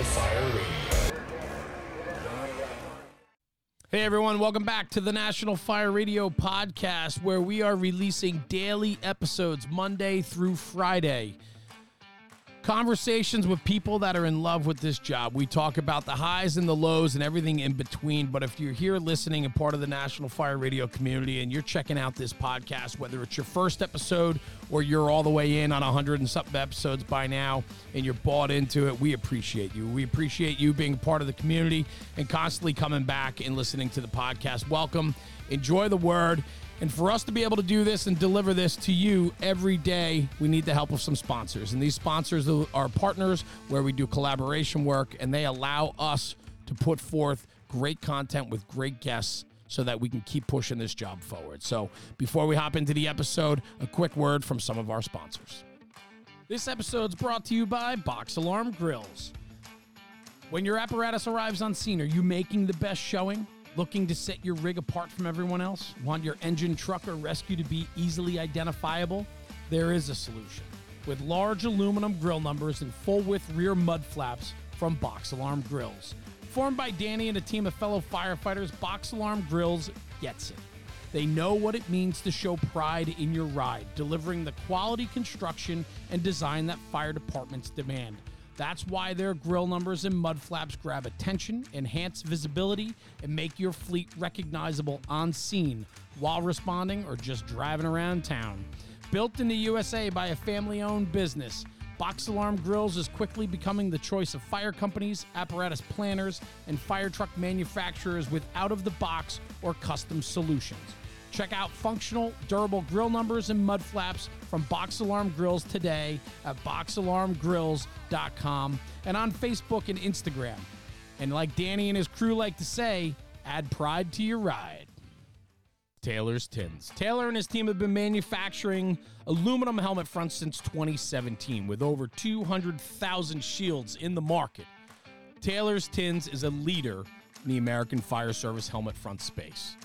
Fire Radio. Hey everyone, welcome back to the National Fire Radio podcast where we are releasing daily episodes Monday through Friday. Conversations with people that are in love with this job. We talk about the highs and the lows and everything in between. But if you're here listening and part of the National Fire Radio community and you're checking out this podcast, whether it's your first episode or you're all the way in on a 100 and something episodes by now and you're bought into it, we appreciate you. We appreciate you being part of the community and constantly coming back and listening to the podcast. Welcome. Enjoy the word. And for us to be able to do this and deliver this to you every day, we need the help of some sponsors. And these sponsors are partners where we do collaboration work and they allow us to put forth great content with great guests so that we can keep pushing this job forward. So before we hop into the episode, a quick word from some of our sponsors. This episode is brought to you by Box Alarm Grills. When your apparatus arrives on scene, are you making the best showing? Looking to set your rig apart from everyone else? Want your engine, truck, or rescue to be easily identifiable? There is a solution. With large aluminum grill numbers and full width rear mud flaps from Box Alarm Grills. Formed by Danny and a team of fellow firefighters, Box Alarm Grills gets it. They know what it means to show pride in your ride, delivering the quality construction and design that fire departments demand. That's why their grill numbers and mud flaps grab attention, enhance visibility, and make your fleet recognizable on scene while responding or just driving around town. Built in the USA by a family owned business, Box Alarm Grills is quickly becoming the choice of fire companies, apparatus planners, and fire truck manufacturers with out of the box or custom solutions. Check out functional, durable grill numbers and mud flaps from Box Alarm Grills today at boxalarmgrills.com and on Facebook and Instagram. And like Danny and his crew like to say, add pride to your ride. Taylor's Tins. Taylor and his team have been manufacturing aluminum helmet fronts since 2017 with over 200,000 shields in the market. Taylor's Tins is a leader in the American Fire Service helmet front space.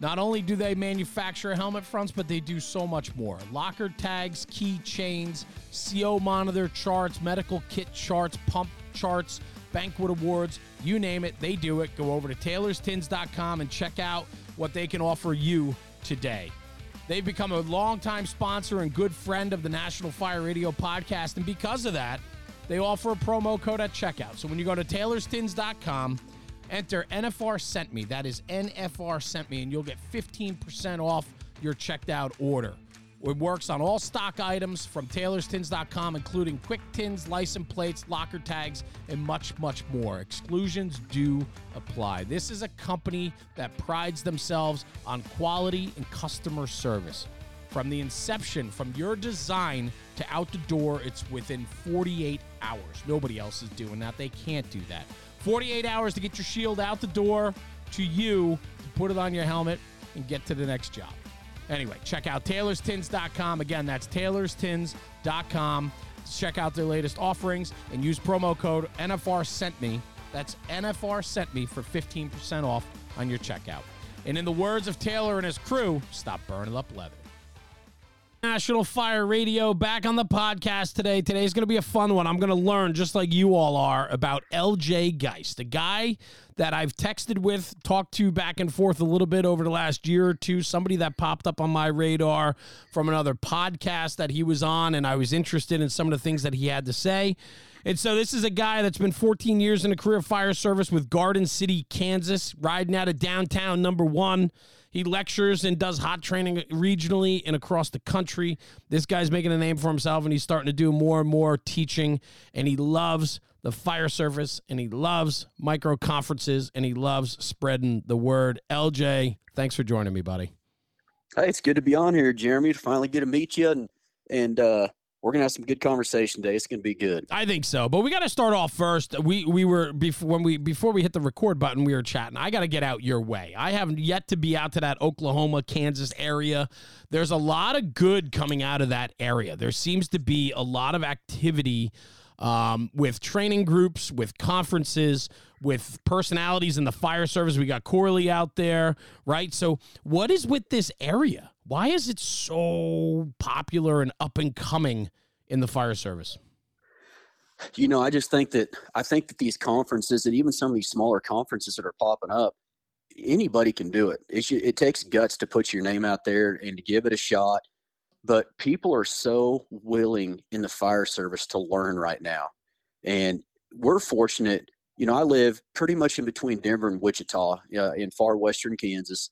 Not only do they manufacture helmet fronts, but they do so much more. Locker tags, key chains, CO monitor charts, medical kit charts, pump charts, banquet awards, you name it, they do it. Go over to taylorstins.com and check out what they can offer you today. They've become a longtime sponsor and good friend of the National Fire Radio podcast, and because of that, they offer a promo code at checkout. So when you go to taylorstins.com, Enter NFR Sent Me. That is NFR Sent Me, and you'll get 15% off your checked out order. It works on all stock items from taylorstins.com, including quick tins, license plates, locker tags, and much, much more. Exclusions do apply. This is a company that prides themselves on quality and customer service. From the inception, from your design to out the door, it's within 48 hours. Nobody else is doing that. They can't do that. 48 hours to get your shield out the door to you to put it on your helmet and get to the next job. Anyway, check out taylorstins.com. Again, that's taylorstins.com. Check out their latest offerings and use promo code NFR sent me. That's NFR sent me for 15% off on your checkout. And in the words of Taylor and his crew, stop burning up leather. National Fire Radio back on the podcast today. Today's going to be a fun one. I'm going to learn, just like you all are, about LJ Geist, the guy that I've texted with, talked to back and forth a little bit over the last year or two. Somebody that popped up on my radar from another podcast that he was on, and I was interested in some of the things that he had to say. And so this is a guy that's been 14 years in a career fire service with Garden City, Kansas, riding out of downtown number one. He lectures and does hot training regionally and across the country. This guy's making a name for himself and he's starting to do more and more teaching. And he loves the fire service and he loves micro conferences and he loves spreading the word. LJ, thanks for joining me, buddy. Hey, it's good to be on here, Jeremy, to finally get to meet you and and uh we're gonna have some good conversation today. It's gonna be good. I think so. But we got to start off first. We we were before when we before we hit the record button, we were chatting. I got to get out your way. I haven't yet to be out to that Oklahoma, Kansas area. There's a lot of good coming out of that area. There seems to be a lot of activity. Um, with training groups, with conferences, with personalities in the fire service. We got Corley out there, right? So, what is with this area? Why is it so popular and up and coming in the fire service? You know, I just think that I think that these conferences and even some of these smaller conferences that are popping up, anybody can do it. It, it takes guts to put your name out there and to give it a shot. But people are so willing in the fire service to learn right now, and we're fortunate. You know, I live pretty much in between Denver and Wichita, uh, in far western Kansas.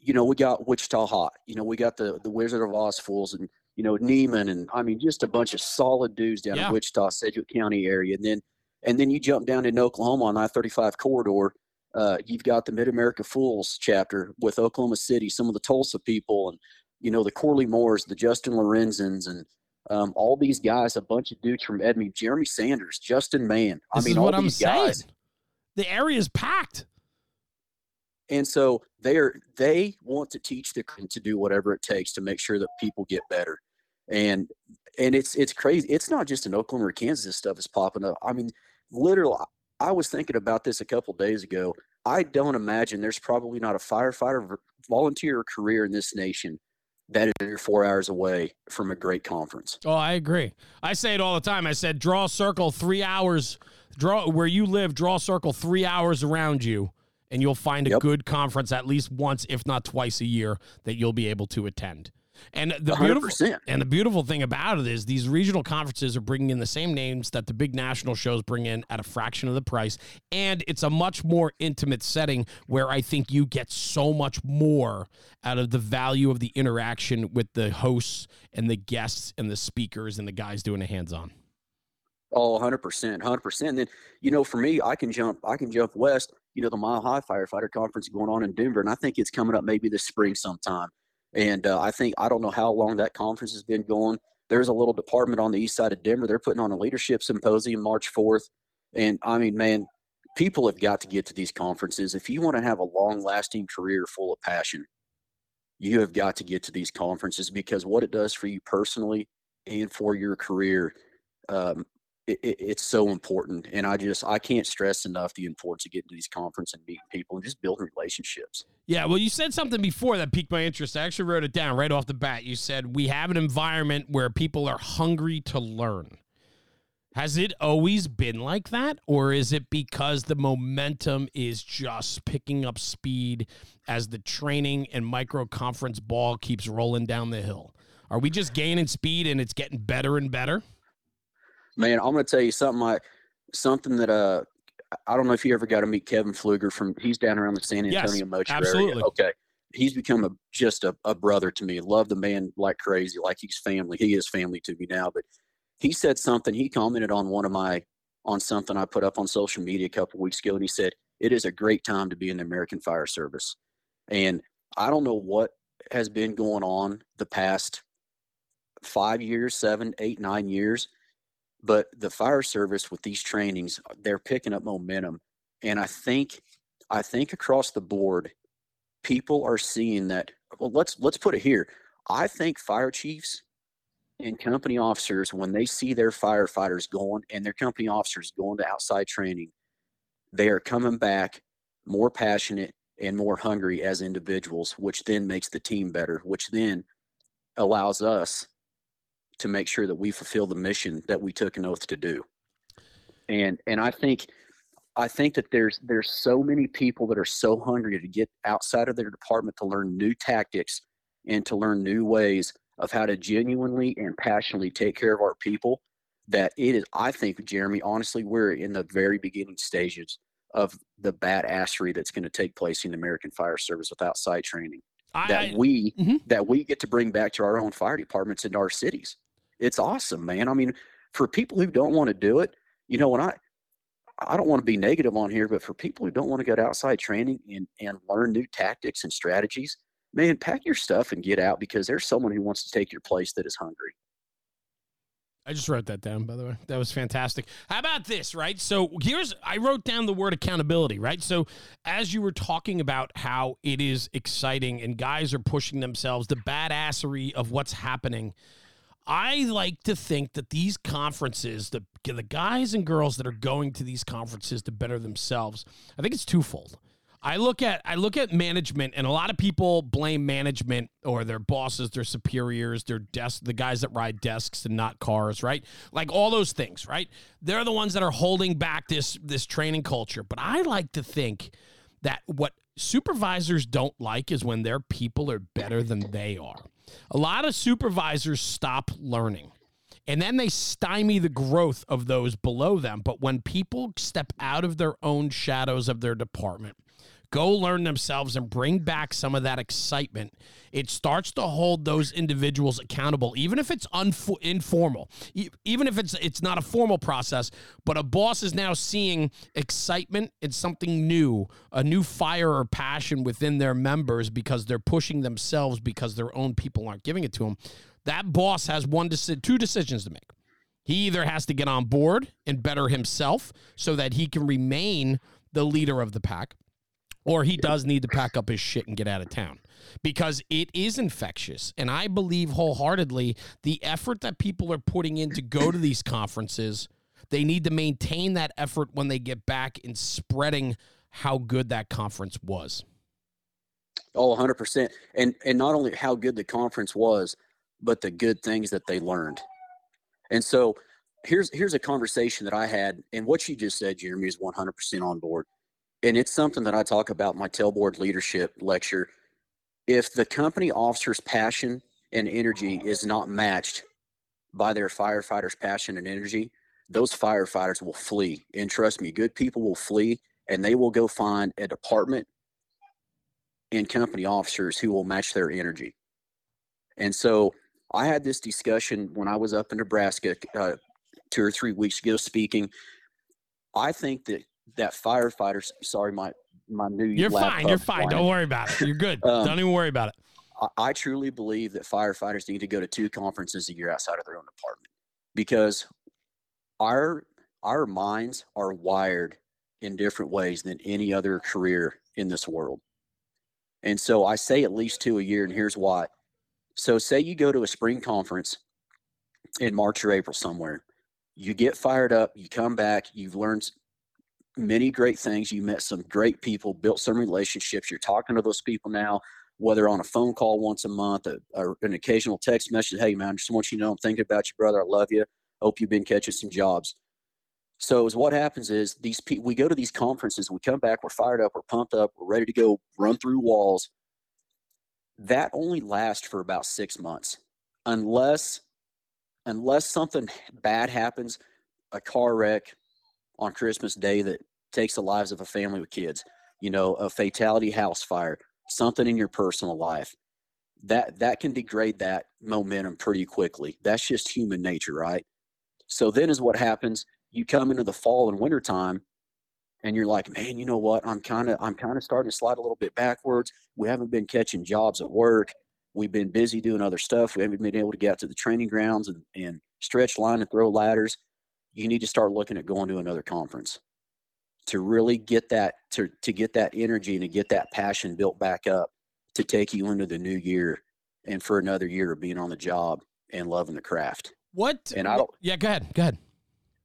You know, we got Wichita Hot. You know, we got the the Wizard of Oz fools, and you know Neiman, and I mean just a bunch of solid dudes down Yeah. in Wichita, Sedgwick County area. And then and then you jump down in Oklahoma on I-35 corridor. Uh, you've got the Mid America Fools chapter with Oklahoma City, some of the Tulsa people, and you know the Corley Moores, the Justin Lorenzens, and um, all these guys. A bunch of dudes from Edmond, Jeremy Sanders, Justin Mann. I This mean, is all what I'm these saying. guys. The area's packed. And so they're they want to teach the to do whatever it takes to make sure that people get better. And and it's it's crazy. It's not just in Oklahoma or Kansas this stuff is popping up. I mean, literally I was thinking about this a couple days ago. I don't imagine there's probably not a firefighter volunteer career in this nation that is four hours away from a great conference. Oh, I agree. I say it all the time. I said, draw a circle three hours, draw where you live, draw a circle three hours around you, and you'll find a Yep. good conference at least once, if not twice a year, that you'll be able to attend. And the beautiful 100%. and the beautiful thing about it is these regional conferences are bringing in the same names that the big national shows bring in at a fraction of the price, and it's a much more intimate setting where I think you get so much more out of the value of the interaction with the hosts and the guests and the speakers and the guys doing the hands-on. Oh, 100%, 100%. And then, you know, for me, I can jump, I can jump west, you know, the Mile High Firefighter Conference going on in Denver. And I think it's coming up maybe this spring sometime. And uh, I think, I don't know how long that conference has been going. There's a little department on the east side of Denver. They're putting on a leadership symposium March 4th. And I mean, man, people have got to get to these conferences. If you want to have a long lasting career full of passion, you have got to get to these conferences because what it does for you personally and for your career, um, it, it, it's so important. And I just I can't stress enough the importance of getting to these conferences and meeting people and just building relationships. Yeah, well, you said something before that piqued my interest. I actually wrote it down right off the bat. You said we have an environment where people are hungry to learn. Has it always been like that, or is it because the momentum is just picking up speed as the training and micro conference ball keeps rolling down the hill? Are we just gaining speed and it's getting better and better? Man, I'm going to tell you something. I something that uh I don't know if you ever got to meet Kevin Pfluger from he's down around the San Yes, Antonio Motor absolutely. area. Okay. He's become a just a, a brother to me. Love the man like crazy, like he's family. He is family to me now. But he said something, he commented on one of my on something I put up on social media a couple weeks ago, and he said, It is a great time to be in the American Fire Service. And I don't know what has been going on the past five years, seven, eight, nine years but the fire service with these trainings uh, they're picking up momentum. And i think i think across the board people are seeing that well let's let's put it here. I think fire chiefs and company officers when they see their firefighters going and their company officers going to outside training they are coming back more passionate and more hungry as individuals which then makes the team better which then allows us to make sure that we fulfill the mission that we took an oath to do. And and I think I think that there's there's so many people that are so hungry to get outside of their department to learn new tactics and to learn new ways of how to genuinely and passionately take care of our people that it is I think Jeremy honestly we're in the very beginning stages of the badassery that's going to take place in the American Fire Service without outside training I, that we Mhm. that we get to bring back to our own fire departments in our cities. It's awesome, man. I mean, for people who don't want to do it, you know, when I I don't want to be negative on here, but for people who don't want to go to outside training and and learn new tactics and strategies, man, pack your stuff and get out because there's someone who wants to take your place that is hungry. I just wrote that down, by the way. That was fantastic. How about this, right? So here's, I wrote down the word accountability, right? So as you were talking about how it is exciting and guys are pushing themselves, the badassery of what's happening, I like to think that these conferences, the, the guys and girls that are going to these conferences to better themselves, I think it's twofold. I look at I look at management, and a lot of people blame management or their bosses, their superiors, their desk, the guys that ride desks and not cars, right? Like all those things, right? They're the ones that are holding back this this training culture. But I like to think that what supervisors don't like is when their people are better than they are. A lot of supervisors stop learning and then they stymie the growth of those below them. But when people step out of their own shadows of their department, go learn themselves and bring back some of that excitement, it starts to hold those individuals accountable, even if it's unfo- informal, even if it's it's not a formal process. But a boss is now seeing excitement and something new, a new fire or passion within their members because they're pushing themselves because their own people aren't giving it to them. That boss has one deci- two decisions to make. He either has to get on board and better himself so that he can remain the leader of the pack or he does need to pack up his shit and get out of town because it is infectious. And I believe wholeheartedly the effort that people are putting in to go to these conferences, they need to maintain that effort when they get back in spreading how good that conference was. Oh, 100%. And and not only how good the conference was, but the good things that they learned. And so here's here's a conversation that I had and what you just said Jeremy is 100% on board and it's something that I talk about in my tailboard leadership lecture. If the company officer's passion and energy is not matched by their firefighters' passion and energy, those firefighters will flee. And trust me, good people will flee and they will go find a department and company officers who will match their energy. And so I had this discussion when I was up in Nebraska uh, two or three weeks ago speaking. I think that that firefighters. Sorry, my my new. You're fine. You're fine. Don't worry about it. You're good. um, Don't even worry about it. I, I truly believe that firefighters need to go to two conferences a year outside of their own department because our our minds are wired in different ways than any other career in this world. And so I say at least two a year, and here's why. So, say you go to a spring conference in March or April somewhere, you get fired up, you come back, you've learned many great things. You met some great people, built some relationships. You're talking to those people now, whether on a phone call once a month, a, an occasional text message. Hey, man, I just want you to know I'm thinking about you, brother. I love you. Hope you've been catching some jobs. So, is what happens is these people, we go to these conferences, we come back, we're fired up, we're pumped up, we're ready to go run through walls. That only lasts for about six months, unless unless something bad happens, a car wreck on Christmas Day that takes the lives of a family with kids, you know, a fatality house fire, something in your personal life. That that can degrade that momentum pretty quickly. That's just human nature, right? So then is what happens. You come into the fall and winter time and you're like, man, you know what? I'm kind of I'm kind of starting to slide a little bit backwards. We haven't been catching jobs at work. We've been busy doing other stuff. We haven't been able to get out to the training grounds and, and stretch line and throw ladders. You need to start looking at going to another conference to really get that to to get that energy and to get that passion built back up to take you into the new year and for another year of being on the job and loving the craft. What? And I don't. Yeah, go ahead. Go ahead.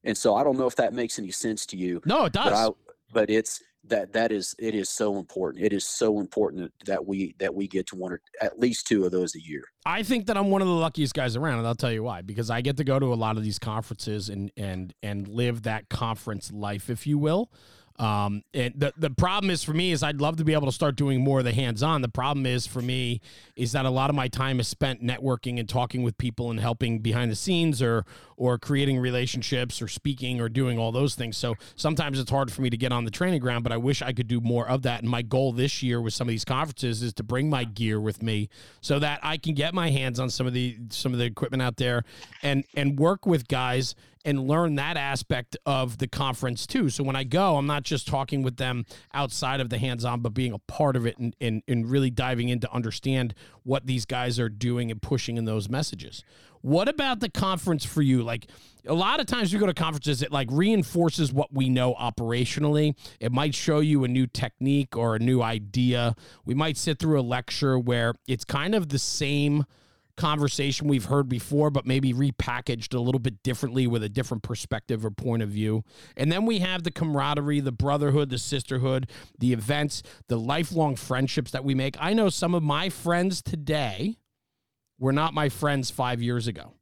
And so I don't know if that makes any sense to you. No, it does. But, I, but it's that that is it is so important. It is so important that we that we get to one or at least two of those a year. I think that I'm one of the luckiest guys around, and I'll tell you why. Because I get to go to a lot of these conferences and and and live that conference life, if you will. Um, and the the problem is for me is I'd love to be able to start doing more of the hands on. The problem is for me is that a lot of my time is spent networking and talking with people and helping behind the scenes or or creating relationships or speaking or doing all those things. So sometimes it's hard for me to get on the training ground, but I wish I could do more of that. And my goal this year with some of these conferences is to bring my gear with me so that I can get my hands on some of the some of the equipment out there and and work with guys and learn that aspect of the conference too. So when I go, I'm not just talking with them outside of the hands on, but being a part of it and, and, and really diving in to understand what these guys are doing and pushing in those messages. What about the conference for you? Like a lot of times we go to conferences, it like reinforces what we know operationally. It might show you a new technique or a new idea. We might sit through a lecture where it's kind of the same conversation we've heard before, but maybe repackaged a little bit differently with a different perspective or point of view. And then we have the camaraderie, the brotherhood, the sisterhood, the events, the lifelong friendships that we make. I know some of my friends today were not my friends five years ago.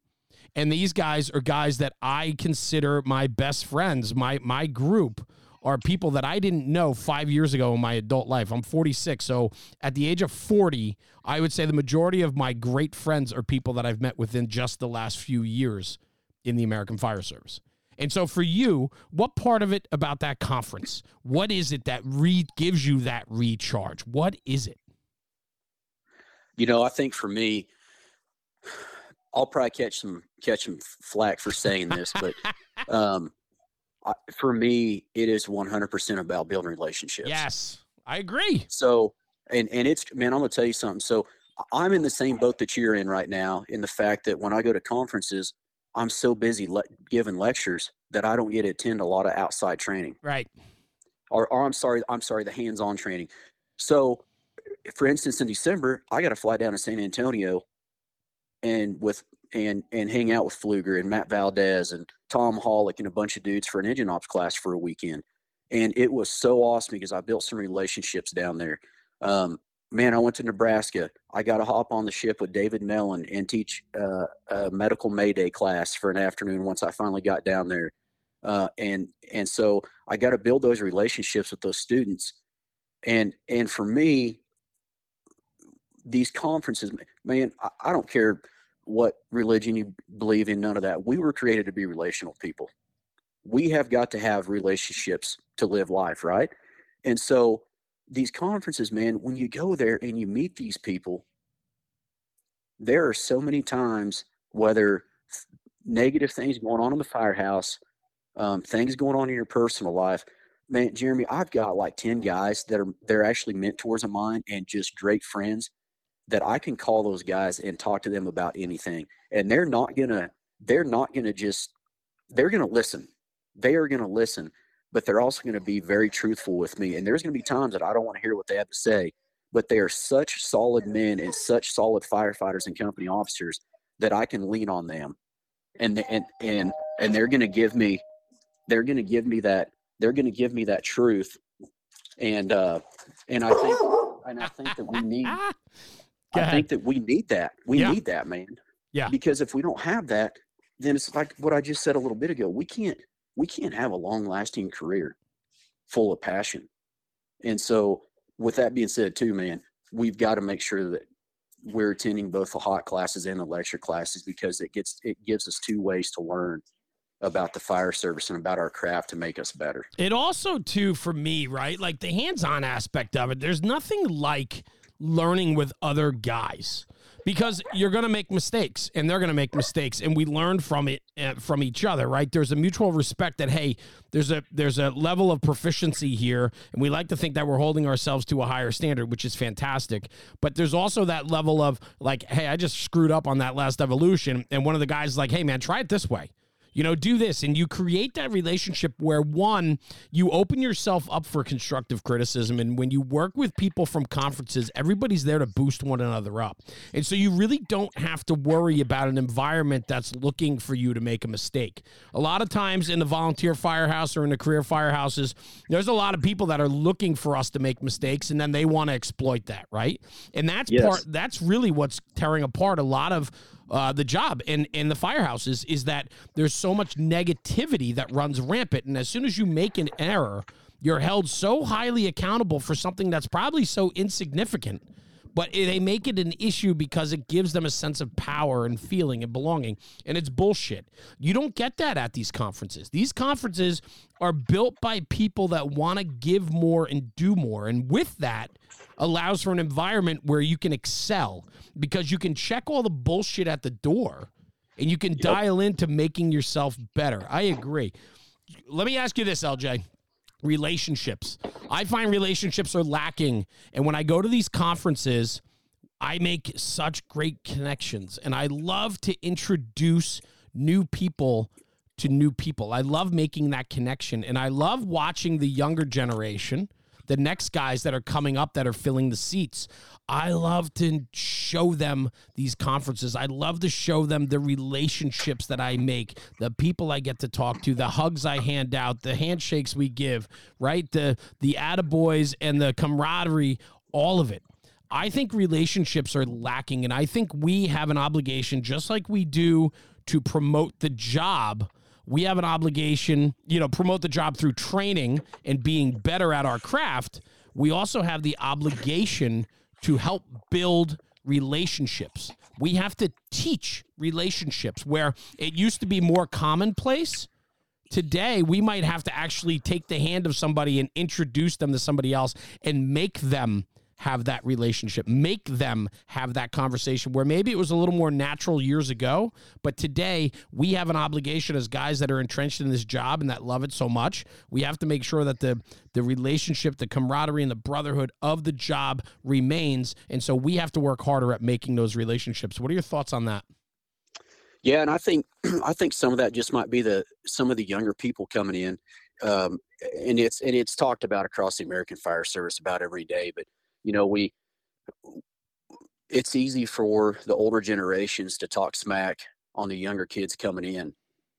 And these guys are guys that I consider my best friends, my my group are people that I didn't know five years ago in my adult life. I'm 46. So at the age of 40, I would say the majority of my great friends are people that I've met within just the last few years in the American Fire Service. And so for you, what part of it about that conference? What is it that re- gives you that recharge? What is it? You know, I think for me, I'll probably catch some catch some flack for saying this, but um, for me, it is 100% about building relationships. Yes, I agree. So, and and it's man, I'm gonna tell you something. So, I'm in the same boat that you're in right now, in the fact that when I go to conferences, I'm so busy le- giving lectures that I don't get to attend a lot of outside training. Right. Or, or I'm sorry, I'm sorry, the hands-on training. So, for instance, in December, I got to fly down to San Antonio, and with and and hang out with Pfluger and Matt Valdez and Tom Hollick and a bunch of dudes for an engine ops class for a weekend. And it was so awesome because I built some relationships down there. Um, man, I went to Nebraska. I got to hop on the ship with David Mellon and teach uh, a medical Mayday class for an afternoon once I finally got down there. Uh, and and so I got to build those relationships with those students. And and for me, these conferences, man, I, I don't care what religion you believe in, none of that. We were created to be relational people. We have got to have relationships to live life, right? And so these conferences, man, when you go there and you meet these people, there are so many times, whether negative things going on in the firehouse, um, things going on in your personal life. Man, Jeremy, I've got like 10 guys that are they're actually mentors of mine and just great friends that I can call those guys and talk to them about anything. And they're not gonna they're not gonna just they're gonna listen. They are gonna listen, but they're also gonna be very truthful with me. And there's gonna be times that I don't want to hear what they have to say, but they are such solid men and such solid firefighters and company officers that I can lean on them. And and and and they're gonna give me they're gonna give me that they're gonna give me that truth. And uh and I think and I think that we need I think that we need that. We Yeah. need that, man. Yeah. Because if we don't have that, then it's like what I just said a little bit ago. We can't we can't have a long lasting career full of passion. And so with that being said too, man, we've got to make sure that we're attending both the hot classes and the lecture classes because it gets it gives us two ways to learn about the fire service and about our craft to make us better. It also, too, for me, right? Like the hands on aspect of it, there's nothing like learning with other guys. Because you're going to make mistakes and they're going to make mistakes and we learn from it uh, from each other right? There's a mutual respect that hey there's a there's a level of proficiency here and we like to think that we're holding ourselves to a higher standard which is fantastic. But there's also that level of like hey i just screwed up on that last evolution and one of the guys is like hey man try it this way you know, do this. And you create that relationship where one, you open yourself up for constructive criticism. And when you work with people from conferences, everybody's there to boost one another up. And so you really don't have to worry about an environment that's looking for you to make a mistake. A lot of times in the volunteer firehouse or in the career firehouses, there's a lot of people that are looking for us to make mistakes and then they want to exploit that, right? And that's Yes. part that's really what's tearing apart a lot of uh, the job and in the firehouses is that there's so much negativity that runs rampant, and as soon as you make an error, you're held so highly accountable for something that's probably so insignificant. But they make it an issue because it gives them a sense of power and feeling and belonging. And it's bullshit. You don't get that at these conferences. These conferences are built by people that want to give more and do more. And with that, allows for an environment where you can excel because you can check all the bullshit at the door and you can dial into making yourself better. I agree. Let me ask you this, LJ. Relationships. I find relationships are lacking. And when I go to these conferences, I make such great connections. And I love to introduce new people to new people. I love making that connection. And I love watching the younger generation the next guys that are coming up that are filling the seats. I love to show them these conferences. I love to show them the relationships that I make, the people I get to talk to, the hugs I hand out, the handshakes we give, right? The the attaboys and the camaraderie, all of it. I think relationships are lacking, and I think we have an obligation, just like we do to promote the job. We have an obligation, you know, promote the job through training and being better at our craft. We also have the obligation to help build relationships. We have to teach relationships where it used to be more commonplace. Today, we might have to actually take the hand of somebody and introduce them to somebody else and make them have that relationship, make them have that conversation where maybe it was a little more natural years ago, but today we have an obligation as guys that are entrenched in this job and that love it so much. We have to make sure that the the relationship, the camaraderie and the brotherhood of the job remains, and so we have to work harder at making those relationships. What are your thoughts on that? Yeah, and I think I think some of that just might be the some of the younger people coming in, um, and it's and it's talked about across the American Fire Service about every day. But you know, we it's easy for the older generations to talk smack on the younger kids coming in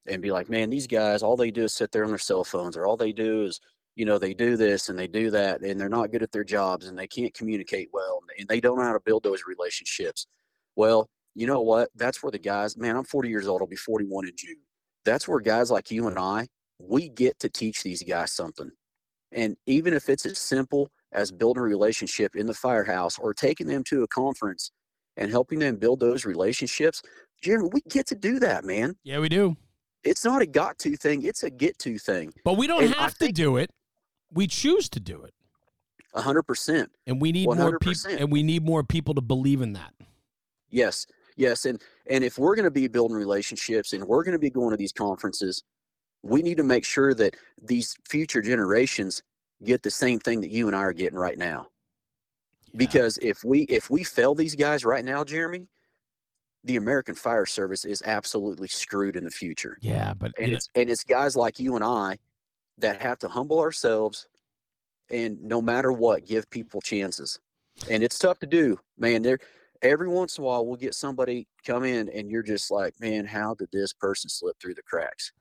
and be like, man, these guys, all they do is sit there on their cell phones, or all they do is, you know, they do this and they do that, and they're not good at their jobs and they can't communicate well and they don't know how to build those relationships. Well, you know what? That's where the guys, man, I'm 40 years old, I'll be 41 in June. That's where guys like you and I, we get to teach these guys something. And even if it's as simple as building a relationship in the firehouse or taking them to a conference and helping them build those relationships, Jeremy, we get to do that, man. Yeah, we do. It's not a got to thing, it's a get to thing. But we don't And I have to do it. We choose to do it. A hundred percent. And we need more people and we need more people to believe in that. Yes. Yes. And and if we're gonna be building relationships and we're gonna be going to these conferences, we need to make sure that these future generations get the same thing that you and I are getting right now. Yeah. because if we if we fail these guys right now jeremy the american fire service is absolutely screwed in the future Yeah, but and it's and it's guys like you and i that have to humble ourselves and no matter what give people chances and it's tough to do man there every once in a while we'll get somebody come in and you're just like man how did this person slip through the cracks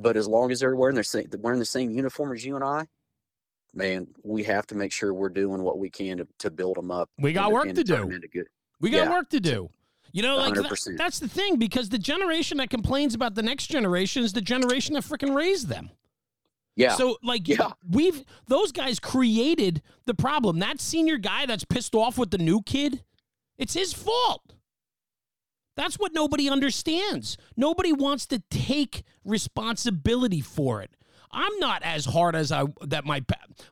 but as long as they're wearing their same wearing the same uniform as you and i man we have to make sure we're doing what we can to, to build them up we got and- work and to do. good We got Yeah. work to do. You know, like that- that's the thing because the generation that complains about the next generation is the generation that freaking raised them. yeah So like Yeah. we've those guys created the problem. That senior guy that's pissed off with the new kid, it's his fault. That's what nobody understands. Nobody wants to take responsibility for it. I'm not as hard as I that my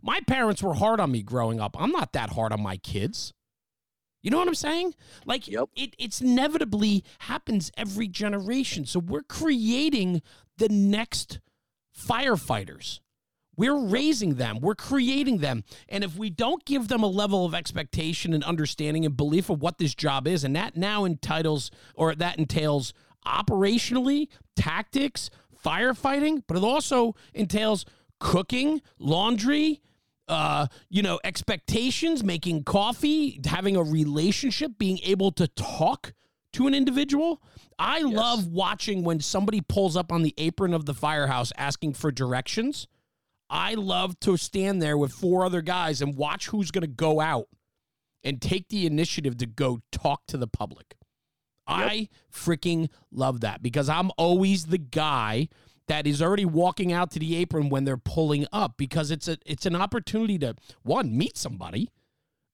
my parents were hard on me growing up. I'm not that hard on my kids. You know what I'm saying? Like Yep. it it's inevitably happens every generation. So we're creating the next firefighters. We're raising them, we're creating them. And if we don't give them a level of expectation and understanding and belief of what this job is, and that now entitles or that entails operationally, tactics, firefighting, but it also entails cooking, laundry, uh, you know, expectations, making coffee, having a relationship, being able to talk to an individual. I love watching when somebody pulls up on the apron of the firehouse asking for directions. I love to stand there with four other guys and watch who's going to go out and take the initiative to go talk to the public. I freaking love that because I'm always the guy that is already walking out to the apron when they're pulling up because it's a it's an opportunity to one meet somebody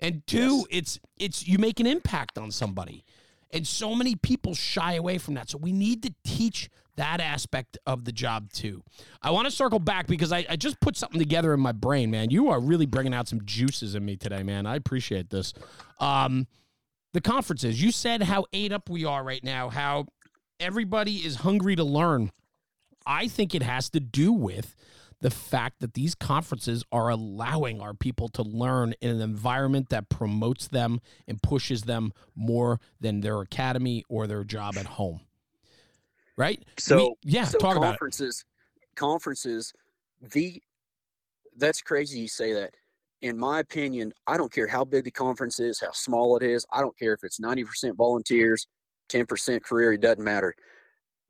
and two it's it's you make an impact on somebody. And so many people shy away from that. So we need to teach that aspect of the job too. I want to circle back because I, I just put something together in my brain, man. You are really bringing out some juices in me today, man. I appreciate this. Um, the conferences, you said how ate up we are right now, how everybody is hungry to learn. I think it has to do with the fact that these conferences are allowing our people to learn in an environment that promotes them and pushes them more than their academy or their job at home. Right? So We- yeah, so talk about it. conferences, conferences, the that's crazy you say that. In my opinion, I don't care how big the conference is, how small it is. I don't care if it's 90% volunteers, 10% career, it doesn't matter.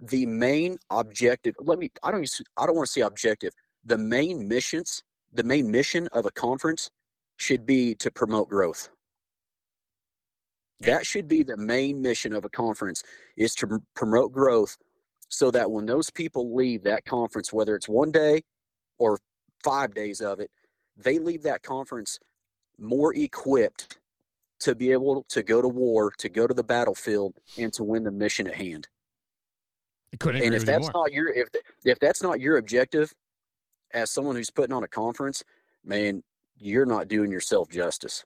The main objective, let me I don't I don't want to say objective. The main missions, the main mission of a conference should be to promote growth. That should be the main mission of a conference is to promote growth so that when those people leave that conference, whether it's one day or five days of it, they leave that conference more equipped to be able to go to war, to go to the battlefield, and to win the mission at hand. And if that's more. not your if if that's not your objective as someone who's putting on a conference, man, you're not doing yourself justice.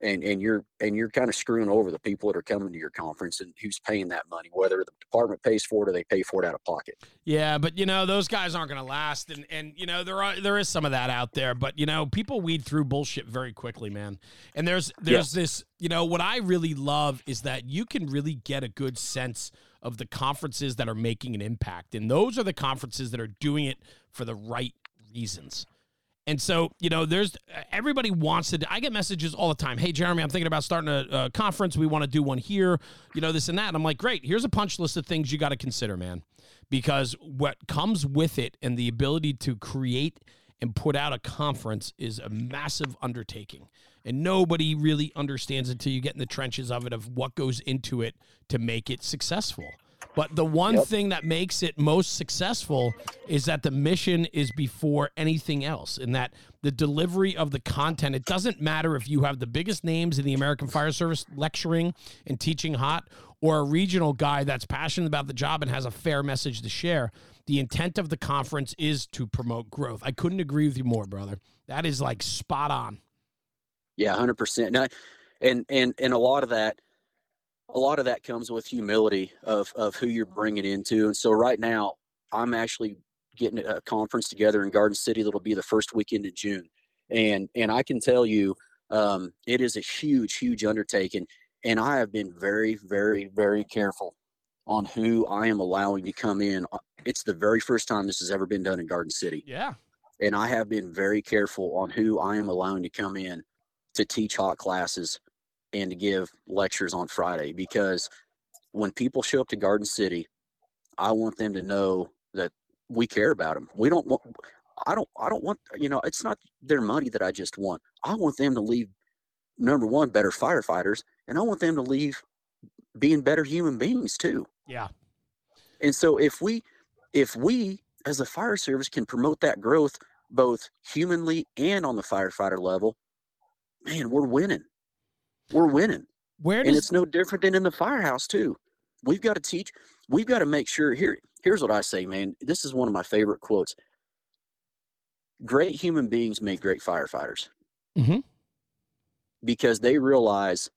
And and you're and you're kind of screwing over the people that are coming to your conference and who's paying that money, whether the department pays for it or they pay for it out of pocket. Yeah, but you know those guys aren't going to last, and and you know there are there is some of that out there, but you know people weed through bullshit very quickly, man. And there's there's this you know what I really love is that you can really get a good sense of the conferences that are making an impact, and those are the conferences that are doing it for the right reasons. And so, you know, there's everybody wants to. I get messages all the time. Hey, Jeremy, I'm thinking about starting a, a conference. We want to do one here, you know, this and that. And I'm like, great. Here's a punch list of things you got to consider, man, because what comes with it and the ability to create and put out a conference is a massive undertaking. And nobody really understands until you get in the trenches of it, of what goes into it to make it successful. But the one Yep. thing that makes it most successful is that the mission is before anything else, and that the delivery of the content, it doesn't matter if you have the biggest names in the American Fire Service lecturing and teaching hot, or a regional guy that's passionate about the job and has a fair message to share. The intent of the conference is to promote growth. I couldn't agree with you more, brother. That is like spot on. Yeah, hundred percent. And and and a lot of that, a lot of that comes with humility of of who you're bringing into. And so right now, I'm actually getting a conference together in Garden City that'll be the first weekend in June, and and I can tell you, um, it is a huge, huge undertaking. And I have been very, very, very careful on who I am allowing to come in. It's the very first time this has ever been done in Garden City Yeah. and I have been very careful on who I am allowing to come in to teach hot classes and to give lectures on Friday because when people show up to Garden City, I want them to know that we care about them. We don't want I don't I don't want you know, it's not their money that I just want. I want them to leave number one better firefighters and I want them to leave being better human beings too. Yeah. And so if we if we as a fire service can promote that growth both humanly and on the firefighter level, man, we're winning. We're winning. Where And it's no different than in the firehouse too. We've got to teach, we've got to make sure here here's what I say, man. This is one of my favorite quotes. Great human beings make great firefighters. Mhm. Because they realize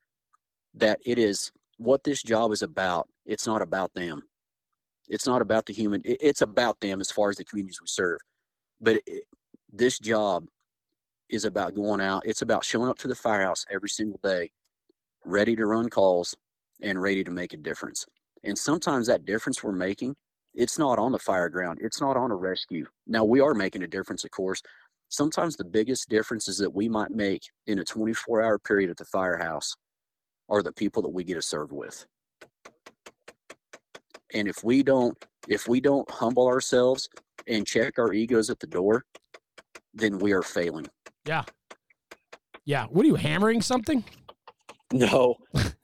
that it is what this job is about. It's not about them. It's not about the human. it- It's about them as far as the communities we serve. But it, this job is about going out. It's about showing up to the firehouse every single day, ready to run calls and ready to make a difference. And sometimes that difference we're making, it's not on the fire ground. It's not on a rescue. Now we are making a difference, of course. Sometimes the biggest differences that we might make in a 24 hour period at the firehouse are the people that we get to serve with. And if we don't, if we don't humble ourselves and check our egos at the door, then we are failing. Yeah. Yeah. What are you hammering something? No,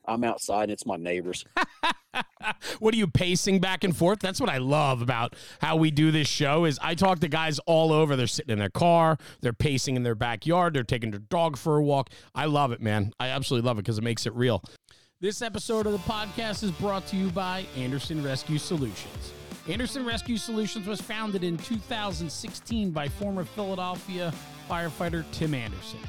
I'm outside and it's my neighbors. what are you pacing back and forth? That's what I love about how we do this show is I talk to guys all over. They're sitting in their car, they're pacing in their backyard, they're taking their dog for a walk. I love it, man. I absolutely love it because it makes it real. This episode of the podcast is brought to you by Anderson Rescue Solutions. Anderson Rescue Solutions was founded in 2016 by former Philadelphia firefighter Tim Anderson.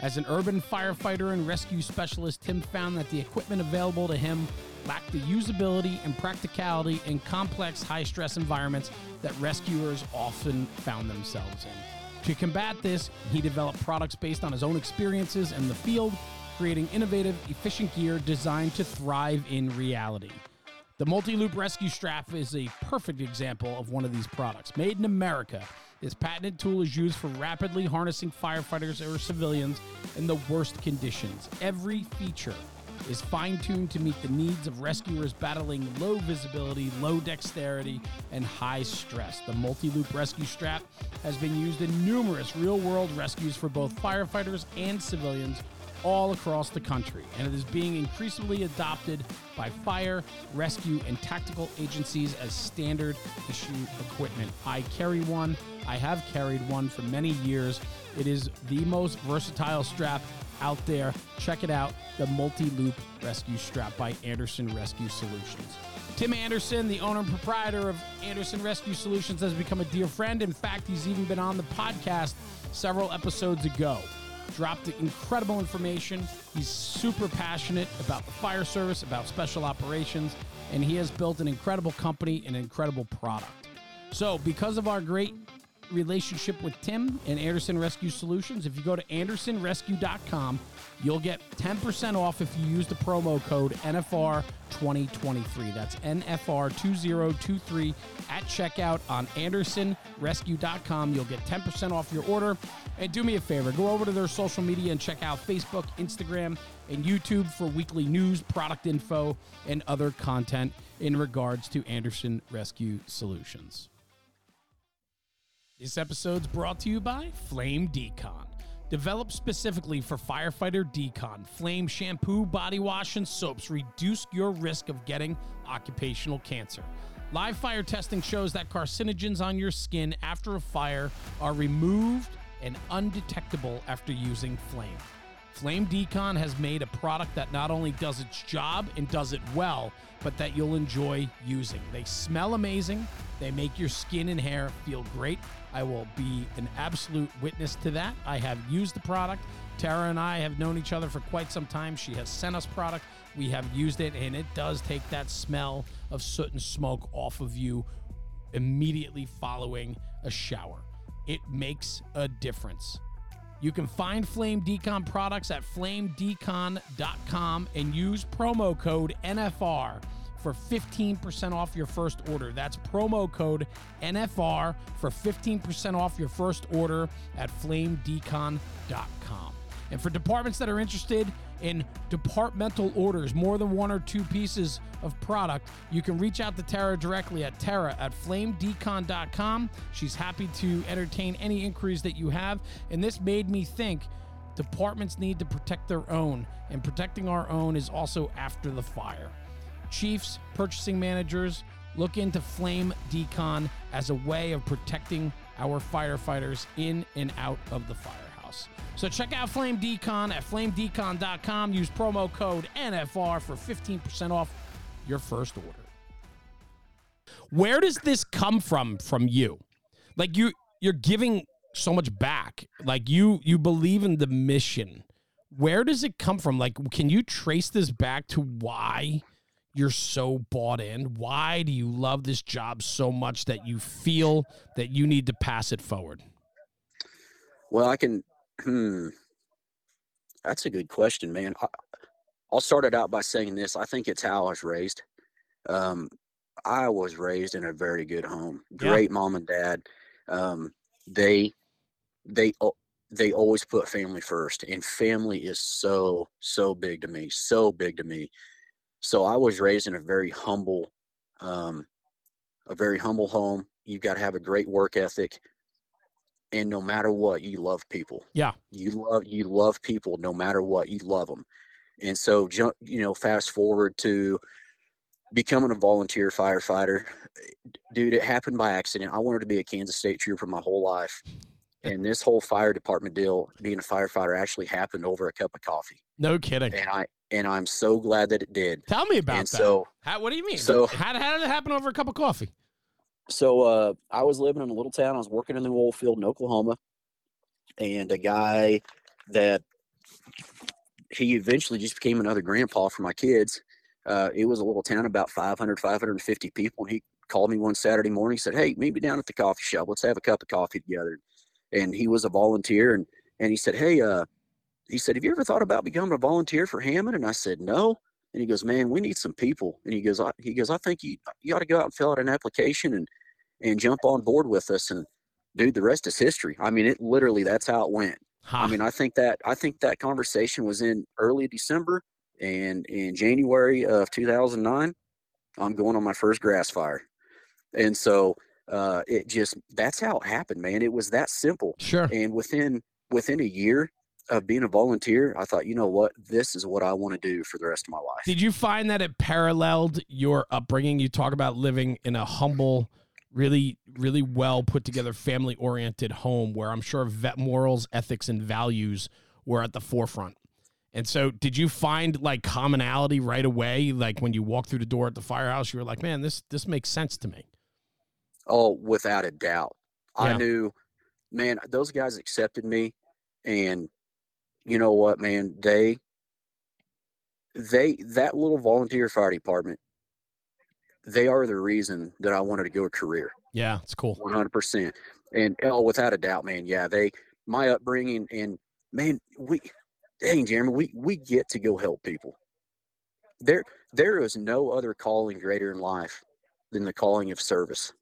As an urban firefighter and rescue specialist, Tim found that the equipment available to him lacked the usability and practicality in complex, high stress environments that rescuers often found themselves in. To combat this, he developed products based on his own experiences in the field, creating innovative, efficient gear designed to thrive in reality. The multi loop rescue strap is a perfect example of one of these products. Made in America, This patented tool is used for rapidly harnessing firefighters or civilians in the worst conditions. Every feature is fine tuned to meet the needs of rescuers battling low visibility, low dexterity, and high stress. The multi loop rescue strap has been used in numerous real world rescues for both firefighters and civilians all across the country, and it is being increasingly adopted by fire, rescue, and tactical agencies as standard issue equipment. I carry one, I have carried one for many years. It is the most versatile strap out there. Check it out the multi loop rescue strap by Anderson Rescue Solutions. Tim Anderson, the owner and proprietor of Anderson Rescue Solutions, has become a dear friend. In fact, he's even been on the podcast several episodes ago. Dropped incredible information. He's super passionate about the fire service, about special operations, and he has built an incredible company, and an incredible product. So, because of our great relationship with Tim and Anderson Rescue Solutions. If you go to andersonrescue.com, you'll get 10% off if you use the promo code NFR2023. That's NFR2023 at checkout on andersonrescue.com. You'll get 10% off your order. And do me a favor, go over to their social media and check out Facebook, Instagram, and YouTube for weekly news, product info, and other content in regards to Anderson Rescue Solutions. This episode's brought to you by Flame Decon. Developed specifically for firefighter decon, Flame shampoo, body wash, and soaps reduce your risk of getting occupational cancer. Live fire testing shows that carcinogens on your skin after a fire are removed and undetectable after using Flame. Flame Decon has made a product that not only does its job and does it well, but that you'll enjoy using. They smell amazing, they make your skin and hair feel great. I will be an absolute witness to that. I have used the product. Tara and I have known each other for quite some time. She has sent us product. We have used it, and it does take that smell of soot and smoke off of you immediately following a shower. It makes a difference. You can find Flame Decon products at flamedecon.com and use promo code NFR for 15% off your first order. That's promo code NFR for 15% off your first order at flamedecon.com. And for departments that are interested in departmental orders, more than one or two pieces of product, you can reach out to Tara directly at Tara at flamedecon.com. She's happy to entertain any inquiries that you have. And this made me think departments need to protect their own, and protecting our own is also after the fire. Chiefs, purchasing managers, look into Flame Decon as a way of protecting our firefighters in and out of the firehouse. So check out Flame Decon at flamedecon.com. Use promo code NFR for 15% off your first order. Where does this come from from you? Like you you're giving so much back. Like you you believe in the mission. Where does it come from? Like can you trace this back to why you're so bought in? Why do you love this job so much that you feel that you need to pass it forward? Well, I can. Hmm, that's a good question, man. I, I'll start it out by saying this. I think it's how I was raised. Um, I was raised in a very good home. Great yeah. mom and dad. Um, they they they always put family first, and family is so so big to me. So big to me. So I was raised in a very humble, um, a very humble home. You've got to have a great work ethic, and no matter what, you love people. Yeah, you love you love people no matter what. You love them, and so you know, fast forward to becoming a volunteer firefighter, dude. It happened by accident. I wanted to be a Kansas State trooper my whole life. And this whole fire department deal, being a firefighter, actually happened over a cup of coffee. No kidding. And I and I'm so glad that it did. Tell me about and that. So, how, what do you mean? So, how, how did it happen over a cup of coffee? So, uh, I was living in a little town. I was working in the oil field in Oklahoma, and a guy that he eventually just became another grandpa for my kids. Uh, it was a little town, about 500, 550 people. And he called me one Saturday morning. He said, Hey, meet me down at the coffee shop. Let's have a cup of coffee together. And he was a volunteer. And, and he said, Hey, uh, he said, Have you ever thought about becoming a volunteer for Hammon? And I said, No. And he goes, Man, we need some people. And he goes, I, he goes, I think you you ought to go out and fill out an application and and jump on board with us. And dude, the rest is history. I mean, it literally that's how it went. Ha. I mean, I think that I think that conversation was in early December, and in January of 2009, I'm going on my first grass fire, and so uh, it just that's how it happened, man. It was that simple, sure. and within within a year of being a volunteer, I thought, you know what, this is what I want to do for the rest of my life. Did you find that it paralleled your upbringing? You talk about living in a humble, really, really well put together, family oriented home where I'm sure vet morals, ethics, and values were at the forefront. And so, did you find like commonality right away? Like when you walked through the door at the firehouse, you were like, "Man, this this makes sense to me." Oh, without a doubt. I knew, man, those guys accepted me and you know what, man, they they that little volunteer fire department, they are the reason that I wanted to go a career. Yeah, it's cool. 100%. And oh, without a doubt, man, yeah, they my upbringing and man, we dang Jeremy, we we get to go help people. There there is no other calling greater in life than the calling of service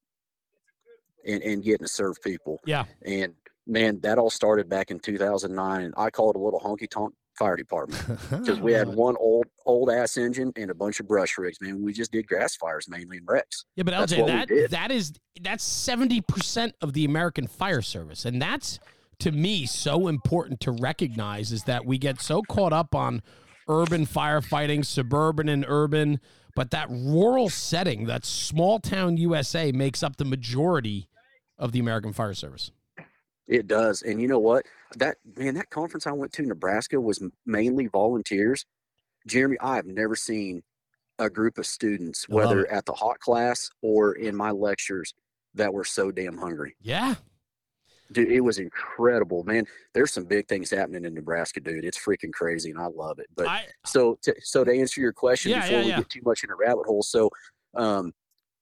and, and getting to serve people. Yeah. And man, that all started back in 2009. And I call it a little honky tonk fire department because we had one old old ass engine and a bunch of brush rigs. Man, we just did grass fires mainly in wrecks. Yeah, but That's LJ, that that is that's seventy percent of the American fire service, and that's to me so important to recognize is that we get so caught up on urban firefighting, suburban and urban, but that rural setting, that small town USA, makes up the majority of the American fire service. It does. And you know what? That man, that conference I went to in Nebraska was mainly volunteers. Jeremy, I have never seen a group of students, whether at the hot class or in my lectures, that were so damn hungry. Yeah, Dude, it was incredible, man. There's some big things happening in Nebraska, dude. It's freaking crazy, and I love it. But I so to, so to answer your question Yeah, before yeah, we yeah. get too much in a rabbit hole so um,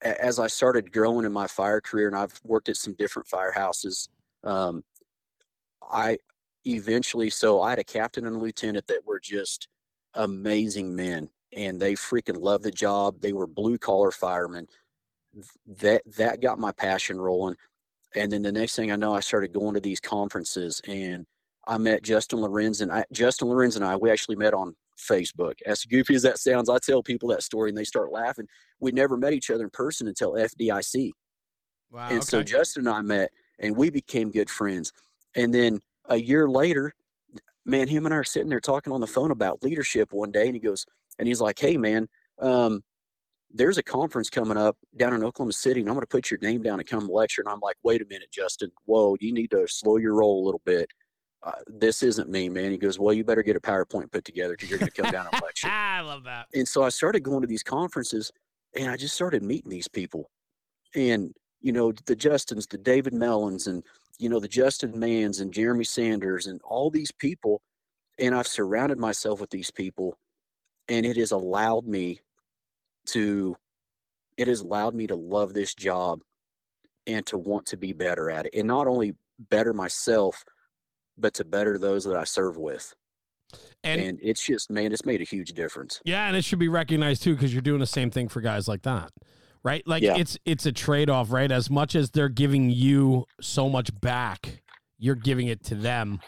as i started growing in my fire career and i've worked at some different firehouses um, i eventually so i had a captain and a lieutenant that were just amazing men and they freaking loved the job they were blue collar firemen that that got my passion rolling and then the next thing i know i started going to these conferences and I met Justin Lorenz and I, Justin Lorenz and I, we actually met on Facebook. As goofy as that sounds, I tell people that story and they start laughing. We never met each other in person until FDIC. wow. and so. Justin and I met and we became good friends. And then a year later, man, him and I are sitting there talking on the phone about leadership one day and he goes, and he's like, Hey man, um, there's a conference coming up down in Oklahoma City and I'm going to put your name down and come lecture. And I'm like, wait a minute, Justin, whoa, you need to slow your roll a little bit. Uh, this isn't me, man. He goes, well, you better get a PowerPoint put together because you're going to come down and lecture. I love that. And so I started going to these conferences and I just started meeting these people. And, you know, the Justins, the David Mellons, and, you know, the Justin Mans and Jeremy Sanders and all these people. And I've surrounded myself with these people. And it has allowed me to, it has allowed me to love this job and to want to be better at it. And not only better myself, but to better those that I serve with. And, and it's just, man, it's made a huge difference. Yeah, and it should be recognized too because you're doing the same thing for guys like that. Right? Like Yeah. it's it's a trade-off, right? As much as they're giving you so much back, you're giving it to them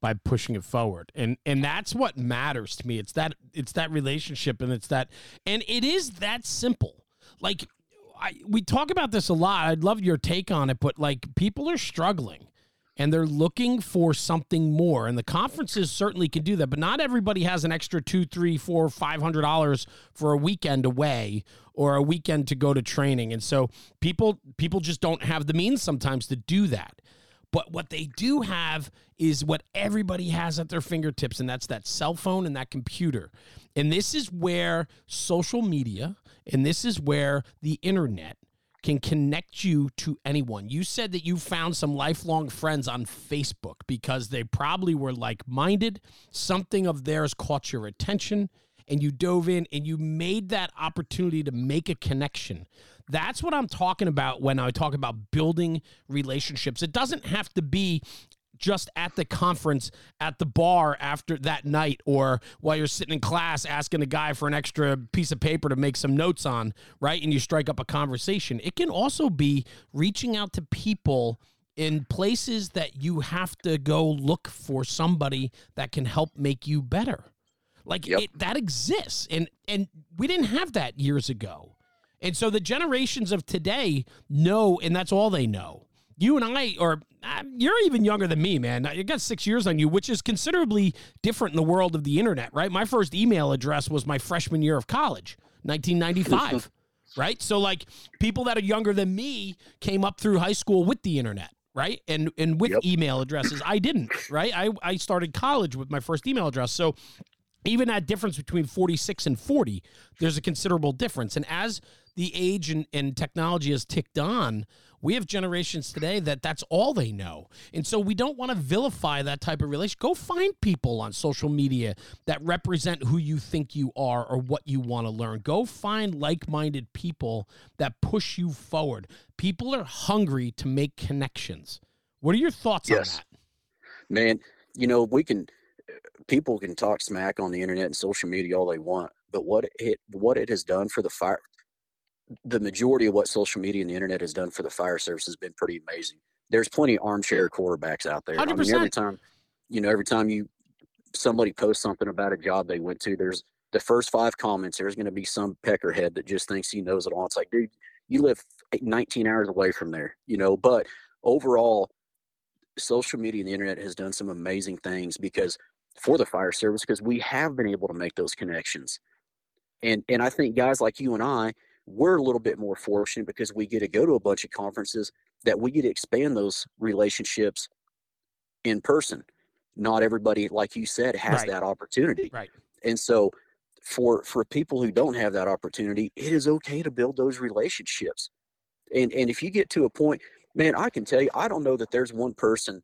by pushing it forward. And and that's what matters to me. It's that it's that relationship and it's that and it is that simple. Like I, we talk about this a lot. I'd love your take on it, but like people are struggling and they're looking for something more. And the conferences certainly can do that, but not everybody has an extra two, three, four, five hundred dollars for a weekend away or a weekend to go to training. And so people people just don't have the means sometimes to do that. But what they do have is what everybody has at their fingertips, and that's that cell phone and that computer. And this is where social media and this is where the internet can connect you to anyone. You said that you found some lifelong friends on Facebook because they probably were like minded. Something of theirs caught your attention and you dove in and you made that opportunity to make a connection. That's what I'm talking about when I talk about building relationships. It doesn't have to be just at the conference at the bar after that night or while you're sitting in class asking a guy for an extra piece of paper to make some notes on, right? And you strike up a conversation. It can also be reaching out to people in places that you have to go look for somebody that can help make you better. Like Yep. it, that exists, and and we didn't have that years ago. And so the generations of today know, and that's all they know. You and I, or uh, you're even younger than me, man. You got six years on you, which is considerably different in the world of the internet, right? My first email address was my freshman year of college, 1995, right? So like people that are younger than me came up through high school with the internet, right? And and with Yep. email addresses, I didn't, right? I I started college with my first email address, so even that difference between 46 and 40 there's a considerable difference and as the age and, and technology has ticked on we have generations today that that's all they know. And so we don't want to vilify that type of relation go find people on social media that represent who you think you are or what you want to learn. Go find like-minded people that push you forward. People are hungry to make connections. What are your thoughts Yes. on that? Man you know we can people can talk smack on the internet and social media all they want but what it what it has done for the fire the majority of what social media and the internet has done for the fire service has been pretty amazing. There's plenty of armchair quarterbacks out there. I mean, every time you know every time you somebody posts something about a job they went to there's the first five comments there's going to be some peckerhead that just thinks he knows it all. It's like dude you live 19 hours away from there you know? But overall social media and the internet has done some amazing things because for the fire service because we have been able to make those connections. And and i think guys like you and i we're a little bit more fortunate because we get to go to a bunch of conferences that we get to expand those relationships in person. Not everybody like you said has Right. that opportunity. Right. And so for for people who don't have that opportunity it is okay to build those relationships. And and if you get to a point man i can tell you i don't know that there's one person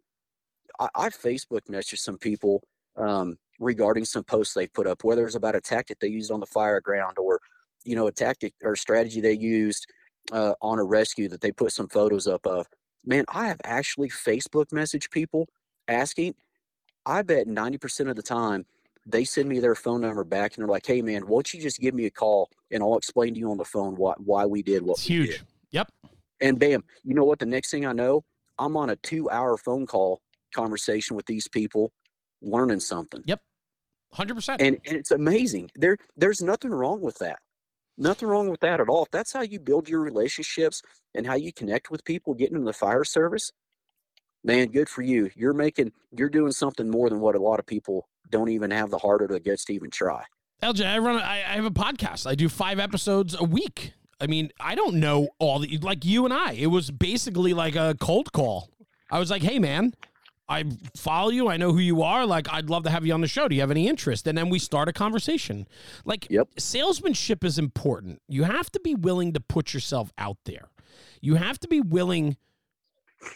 i, I facebook messaged some people um, regarding some posts they've put up whether it's about a tactic they used on the fire ground or you know a tactic or strategy they used uh, on a rescue that they put some photos up of man i have actually facebook message people asking i bet 90% of the time they send me their phone number back and they're like, "Hey, man, why don't you just give me a call and I'll explain to you on the phone why why we did what it's we huge did." yep And bam, you know what? The next thing I know, I'm on a two-hour phone call conversation with these people, learning something, Yep, 100% and, and it's amazing. There, there's nothing wrong with that. Nothing wrong with that at all. If that's how you build your relationships and how you connect with people, getting in the fire service, man, good for you. You're making, you're doing something more than what a lot of people don't even have the heart or the guts to even try. LJ, I run. I, I have a podcast. I do five episodes a week. I mean, I don't know all the like you and I. It was basically like a cold call. I was like, "Hey, man, I follow you. I know who you are. Like, I'd love to have you on the show. Do you have any interest?" And then we start a conversation. Like, Yep. salesmanship is important. You have to be willing to put yourself out there. You have to be willing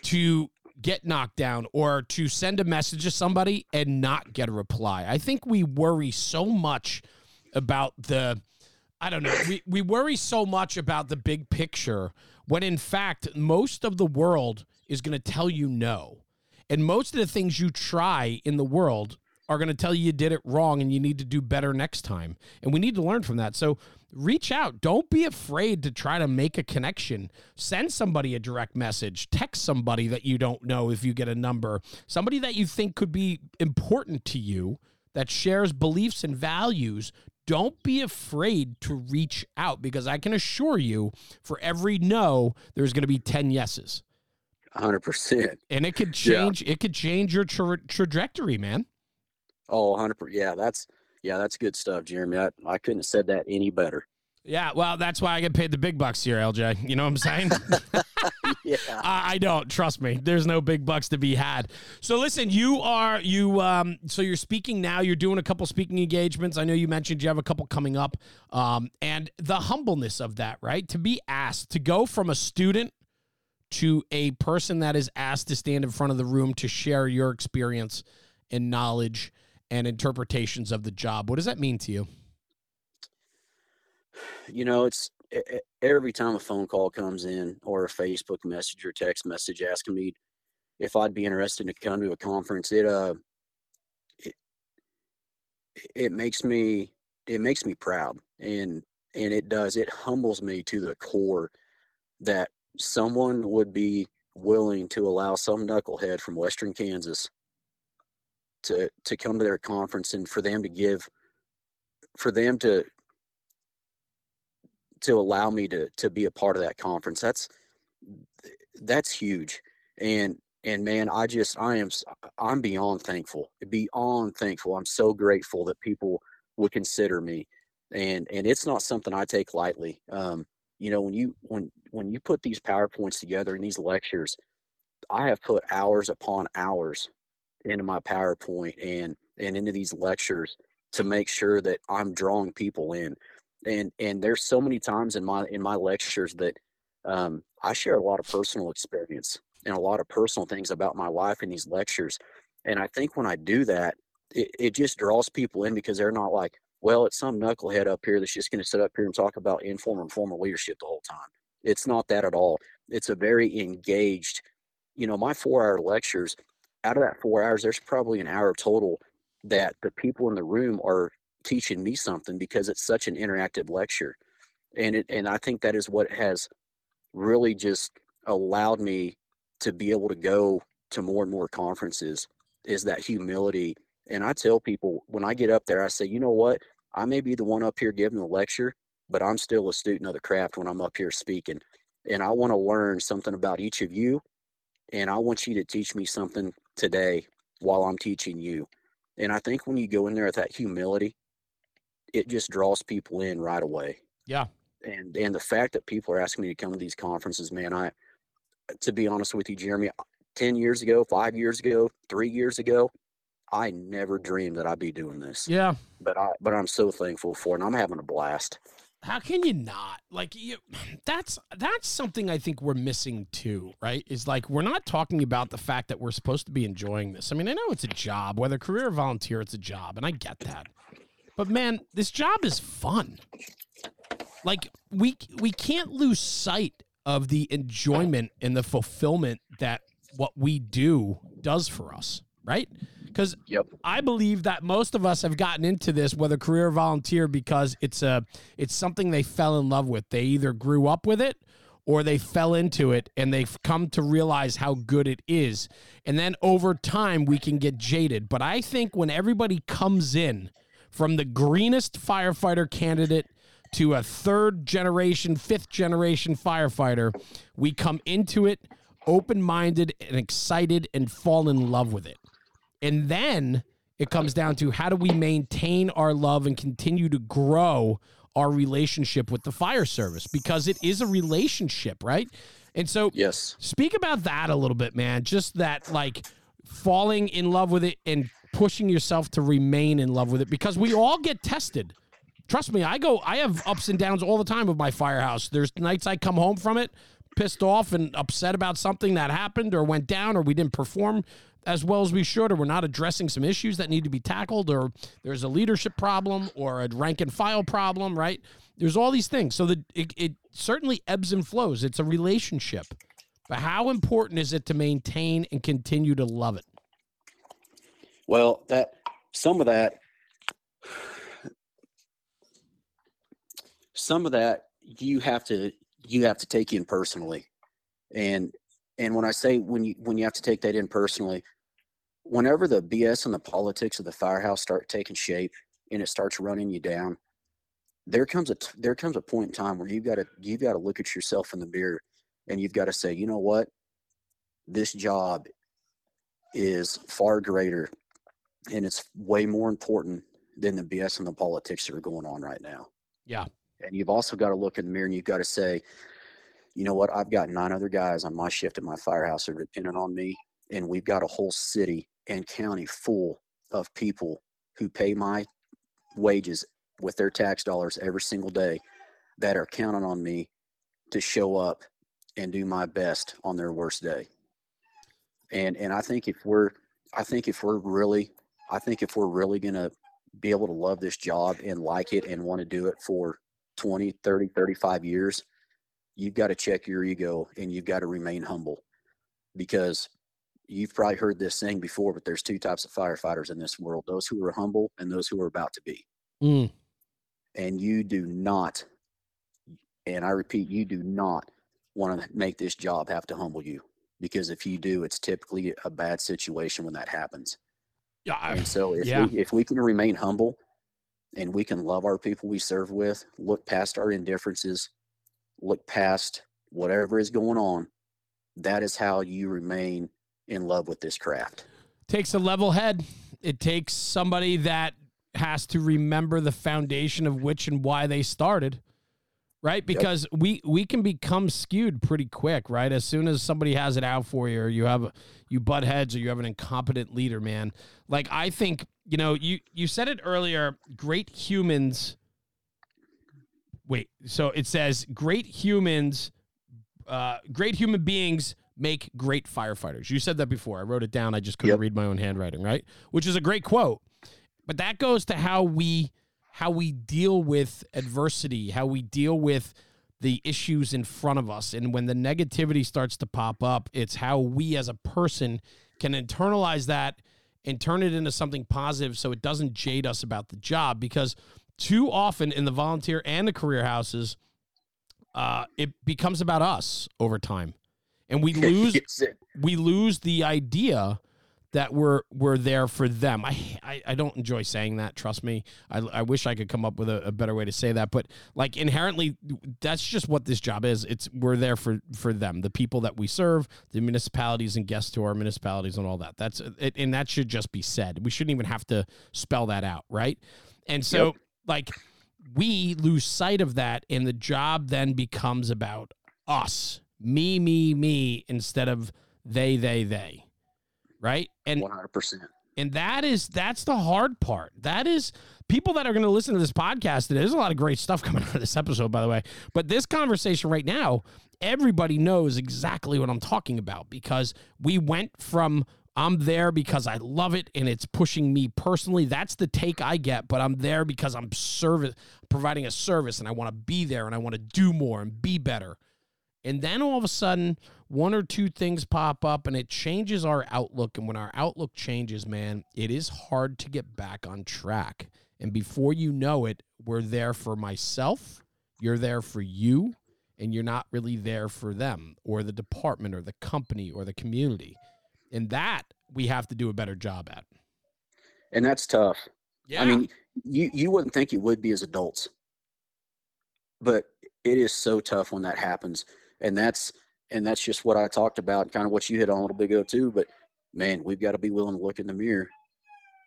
to get knocked down or to send a message to somebody and not get a reply. I think we worry so much about the I don't know. We we worry so much about the big picture when in fact most of the world is going to tell you no. And most of the things you try in the world are going to tell you you did it wrong and you need to do better next time. And we need to learn from that. So reach out. Don't be afraid to try to make a connection. Send somebody a direct message. Text somebody that you don't know if you get a number. Somebody that you think could be important to you that shares beliefs and values. Don't be afraid to reach out because I can assure you for every no, there's going to be 10 yeses. Hundred percent. And it could Yeah. change it could change your tra- trajectory, man. Oh, 100 percent. Yeah, that's yeah, that's good stuff, Jeremy. I, I couldn't have said that any better. Yeah, well, that's why I get paid the big bucks here, LJ. You know what I'm saying? yeah. I, I don't. Trust me. There's no big bucks to be had. So listen, you are you um so you're speaking now, you're doing a couple speaking engagements. I know you mentioned you have a couple coming up. Um and the humbleness of that, right? To be asked to go from a student to a person that is asked to stand in front of the room to share your experience and knowledge and interpretations of the job. What does that mean to you? You know, it's every time a phone call comes in or a Facebook message or text message asking me if I'd be interested to come to a conference, it uh it, it makes me it makes me proud and and it does it humbles me to the core that someone would be willing to allow some knucklehead from Western Kansas to to come to their conference and for them to give for them to to allow me to to be a part of that conference. That's that's huge. And and man i just i am i'm beyond thankful beyond thankful. I'm so grateful that people would consider me. And and it's not something i take lightly. Um you know when you when when you put these powerpoints together in these lectures i have put hours upon hours into my powerpoint and and into these lectures to make sure that i'm drawing people in. And and there's so many times in my in my lectures that um, i share a lot of personal experience and a lot of personal things about my life in these lectures. And i think when i do that it, it just draws people in because they're not like well, it's some knucklehead up here that's just going to sit up here and talk about informal and formal leadership the whole time. It's not that at all. It's a very engaged, you know, my four hour lectures, out of that four hours, there's probably an hour total that the people in the room are teaching me something because it's such an interactive lecture. And it, and I think that is what has really just allowed me to be able to go to more and more conferences is that humility and I tell people when I get up there, I say, you know what? I may be the one up here giving the lecture, but I'm still a student of the craft when I'm up here speaking. And I want to learn something about each of you. And I want you to teach me something today while I'm teaching you. And I think when you go in there with that humility, it just draws people in right away. Yeah. And and the fact that people are asking me to come to these conferences, man, I to be honest with you, Jeremy, 10 years ago, five years ago, three years ago, I never dreamed that I'd be doing this. Yeah. But I but I'm so thankful for it and I'm having a blast. How can you not? Like you that's that's something I think we're missing too, right? Is like we're not talking about the fact that we're supposed to be enjoying this. I mean, I know it's a job, whether career or volunteer, it's a job, and I get that. But man, this job is fun. Like we we can't lose sight of the enjoyment and the fulfillment that what we do does for us, right? Because yep. I believe that most of us have gotten into this, whether career or volunteer, because it's a it's something they fell in love with. They either grew up with it or they fell into it and they've come to realize how good it is. And then over time we can get jaded. But I think when everybody comes in from the greenest firefighter candidate to a third generation, fifth generation firefighter, we come into it open minded and excited and fall in love with it. And then it comes down to how do we maintain our love and continue to grow our relationship with the fire service because it is a relationship, right? And so, yes, speak about that a little bit, man. Just that, like, falling in love with it and pushing yourself to remain in love with it because we all get tested. Trust me, I go, I have ups and downs all the time with my firehouse. There's nights I come home from it pissed off and upset about something that happened or went down or we didn't perform as well as we should, or we're not addressing some issues that need to be tackled, or there's a leadership problem or a rank and file problem, right? There's all these things. So that it, it certainly ebbs and flows. It's a relationship. But how important is it to maintain and continue to love it? Well, that some of that some of that you have to you have to take in personally. And and when I say when you when you have to take that in personally, whenever the BS and the politics of the firehouse start taking shape and it starts running you down, there comes a there comes a point in time where you've got to you've got to look at yourself in the mirror and you've got to say, you know what, this job is far greater and it's way more important than the BS and the politics that are going on right now. Yeah. And you've also got to look in the mirror and you've got to say, you know what, I've got nine other guys on my shift at my firehouse that are dependent on me. And we've got a whole city and county full of people who pay my wages with their tax dollars every single day that are counting on me to show up and do my best on their worst day. And and I think if we're I think if we're really I think if we're really going to be able to love this job and like it and want to do it for 20, 30, 35 years, you've got to check your ego and you've got to remain humble because you've probably heard this saying before, but there's two types of firefighters in this world those who are humble and those who are about to be. Mm. And you do not, and I repeat, you do not want to make this job have to humble you. because if you do, it's typically a bad situation when that happens. Yeah. And so if yeah. we if we can remain humble and we can love our people we serve with, look past our indifferences, look past whatever is going on, that is how you remain in love with this craft. takes a level head. It takes somebody that has to remember the foundation of which and why they started. Right? Because we we can become skewed pretty quick, right? As soon as somebody has it out for you or you have you butt heads or you have an incompetent leader, man. Like I think, you know, you you said it earlier, great humans Wait, so it says great humans uh great human beings make great firefighters. You said that before. I wrote it down. I just couldn't Yep. read my own handwriting, right? Which is a great quote. But that goes to how we how we deal with adversity, how we deal with the issues in front of us. And when the negativity starts to pop up, it's how we as a person can internalize that and turn it into something positive so it doesn't jade us about the job because too often in the volunteer and the career houses uh, it becomes about us over time and we lose we lose the idea that we're we're there for them. I I, I don't enjoy saying that. Trust me. I, I wish I could come up with a, a better way to say that. But like inherently, that's just what this job is. It's we're there for for them, the people that we serve, the municipalities and guests to our municipalities and all that. That's it, and that should just be said. We shouldn't even have to spell that out, right? And so Yep. like we lose sight of that, and the job then becomes about us, me, me, me, instead of they, they, they. Right. And 100%. and that is that's the hard part. That is people that are going to listen to this podcast. There's a lot of great stuff coming out of this episode, by the way. But this conversation right now, everybody knows exactly what I'm talking about because we went from I'm there because I love it and it's pushing me personally. That's the take I get, but I'm there because I'm service providing a service and I want to be there and I want to do more and be better. And then all of a sudden, one or two things pop up and it changes our outlook. And when our outlook changes, man, it is hard to get back on track. And before you know it, we're there for myself, you're there for you, and you're not really there for them or the department or the company or the community. And that we have to do a better job at. And that's tough. Yeah. I mean, you you wouldn't think it would be as adults, but it is so tough when that happens, and that's and that's just what I talked about, kind of what you hit on a little bit ago too. But man, we've got to be willing to look in the mirror